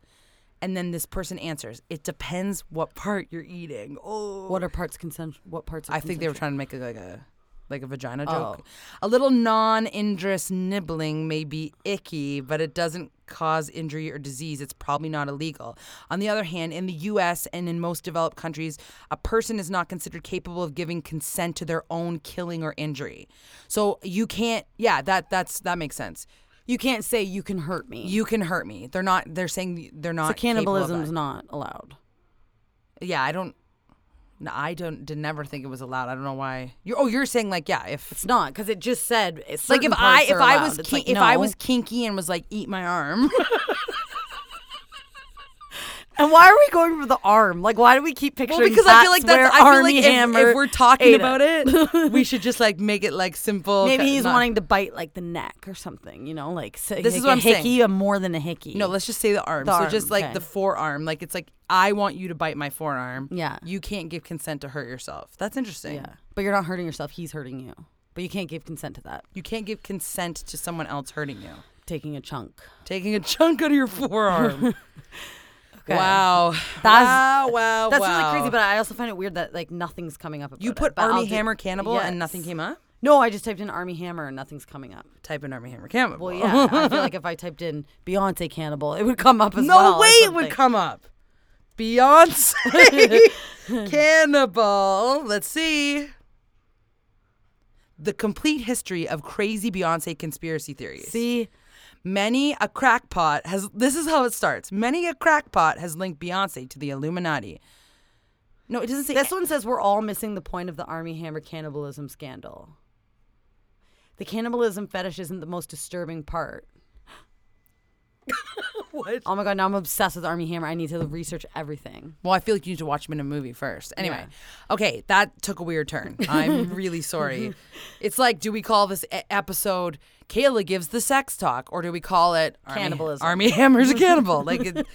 And then this person answers, it depends what part you're eating. Oh. What are parts consent? What parts? Are I think they were trying to make it like a like a vagina oh. joke. Oh. A little non-injurious nibbling may be icky, but it doesn't cause injury or disease. It's probably not illegal. On the other hand, in the US and in most developed countries, a person is not considered capable of giving consent to their own killing or injury. So you can't yeah, that that's that makes sense. You can't say you can hurt me. You can hurt me. They're not they're saying they're not so cannibalism's not allowed. Yeah, I don't no, I don't did never think it was allowed. I don't know why. You're, oh, you're saying like yeah, if It's not because it just said like if I if I was kin- kin- if I was kinky and was like eat my arm, and why are we going for the arm? Like why do we keep picturing? well because I feel like that's I feel like if, if we're talking about it, we should just like make it like simple. Maybe he's not- wanting to bite like the neck or something, you know, like so, This is what a I'm saying. hickey, a more than a hickey. No, let's just say the arm. The so arm, just like okay. the forearm, like it's like I want you to bite my forearm. Yeah. You can't give consent to hurt yourself. That's interesting. yeah, but you're not hurting yourself; he's hurting you. But you can't give consent to that. You can't give consent to someone else hurting you. Taking a chunk. Taking a chunk out of your forearm. Okay. Wow. That's- wow, wow, That's wow. really crazy, but I also find it weird that like nothing's coming up. About You put I'll Armie do- Hammer Cannibal and nothing came up? No, I just typed in Armie Hammer and nothing's coming up. Type in Armie Hammer Cannibal. Well, yeah, I feel like if I typed in Beyonce Cannibal, it would come up as no well. or way it would come up. Beyonce Cannibal. Let's see. The complete history of crazy Beyonce conspiracy theories. See, Many a crackpot has this is how it starts. Many a crackpot has linked Beyonce to the Illuminati. No, it doesn't say this one says we're all missing the point of the Armie Hammer cannibalism scandal. The cannibalism fetish isn't the most disturbing part. what? Oh my god, now I'm obsessed with Armie Hammer. I need to research everything. Well, I feel like you need to watch him in a movie first. Anyway, okay, that took a weird turn. I'm really sorry. It's like, do we call this e- episode "Kayla gives the sex talk" or do we call it Armie, Cannibalism. Armie Hammer's a cannibal? Like, it,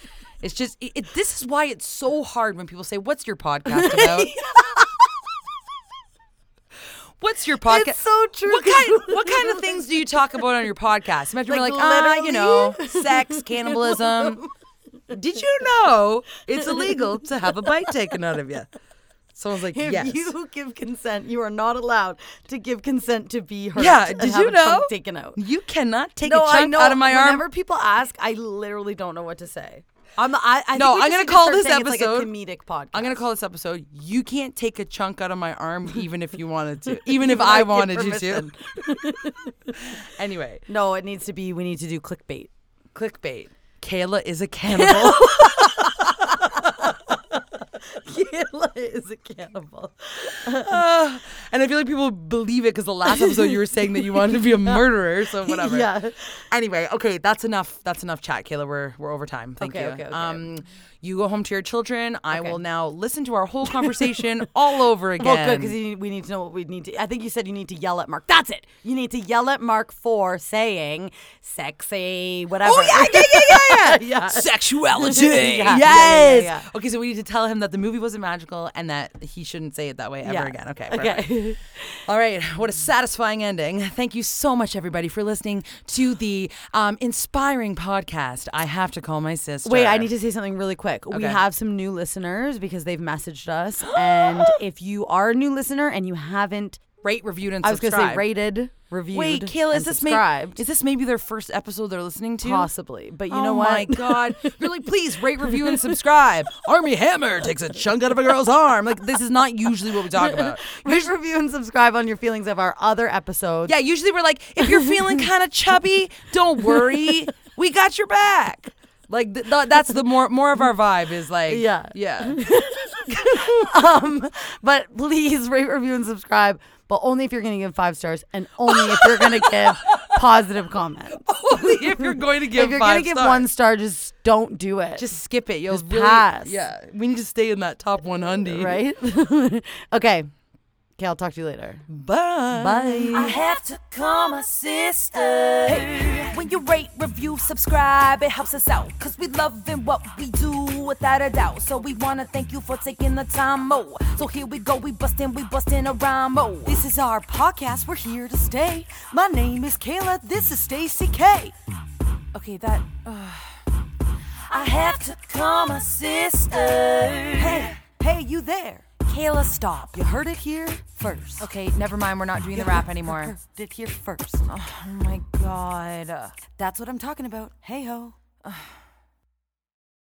it's just it, it- this is why it's so hard when people say, "What's your podcast about?" What's your podcast? It's so true, What kind? What kind of things do you talk about on your podcast? Imagine we're Like, like, ah, you know, sex, cannibalism. Did you know it's illegal to have a bite taken out of you? Someone's like, If yes. you give consent, you are not allowed to give consent to be hurt. Yeah, did you know? taken out? You cannot take no, a chunk out of my arm. Whenever people ask, I literally don't know what to say. I'm. I, I No, think I'm gonna call this episode- like a comedic podcast. I'm gonna call this episode "You Can't Take a Chunk Out of My Arm, even if you wanted to, even if I I wanted you to." anyway, No, it needs to be. We need to do clickbait. clickbait. Kayla is a cannibal. Kayla is a cannibal. Uh, and I feel like people believe it because the last episode you were saying that you wanted to be a murderer, so whatever. Yeah. Anyway, okay, that's enough. That's enough chat, Kayla. We're we're over time. Thank Okay, you. okay, okay. Um, you go home to your children. I Okay. will now listen to our whole conversation all over again. Well, good because we need to know what we need to. I think you said you need to yell at Mark. That's it. You need to yell at Mark for saying sexy, whatever. Oh yeah, yeah, yeah, yeah, yeah. Yeah. Sexuality. Yeah, yes. yeah, yeah. Okay, so we need to tell him that the movie wasn't magical and that he shouldn't say it that way ever Yeah. again. Okay. perfect. Okay. All right. What a satisfying ending. Thank you so much, everybody, for listening to the um, inspiring podcast. I have to call my sister. Wait, I need to say something really quick. We have some new listeners because they've messaged us. and if you are a new listener and you haven't rate, reviewed, and I was gonna say rated, reviewed. Wait, Kayla, and is this maybe is this maybe their first episode they're listening to? possibly? But you oh know what? Oh my god! You're like, please rate, review, and subscribe. Armie Hammer takes a chunk out of a girl's arm. Like this is not usually what we talk about. Rate, review, and subscribe on your feelings of our other episodes. Yeah, usually we're like, if you're feeling kind of chubby, don't worry, we got your back. Like th- th- that's the more more of our vibe is like, Yeah. yeah. um, but please rate, review, and subscribe. But only if you're going to give five stars, and only if you're going to give positive comments. Only if you're going to give if you're five to give stars. one star, just don't do it. just skip it. You'll Just really, pass. Yeah, we need to stay in that top 100. right. okay. Okay, I'll talk to you later. Bye. Bye. I have to call my sister. Hey, when you rate, review, subscribe, it helps us out. Cause we loving what we do without a doubt. So we wanna thank you for taking the time, mo. So here we go, we bustin', we bustin' a rhyme, mo. This is our podcast, we're here to stay. My name is Kayla, this is Stacy K. Okay, that. Uh, I have to call my sister. Hey, hey, you there? Kayla, stop. You heard it here first. Okay, never mind. We're not doing the rap anymore. Heard it here first. Oh my god. That's what I'm talking about. Hey ho.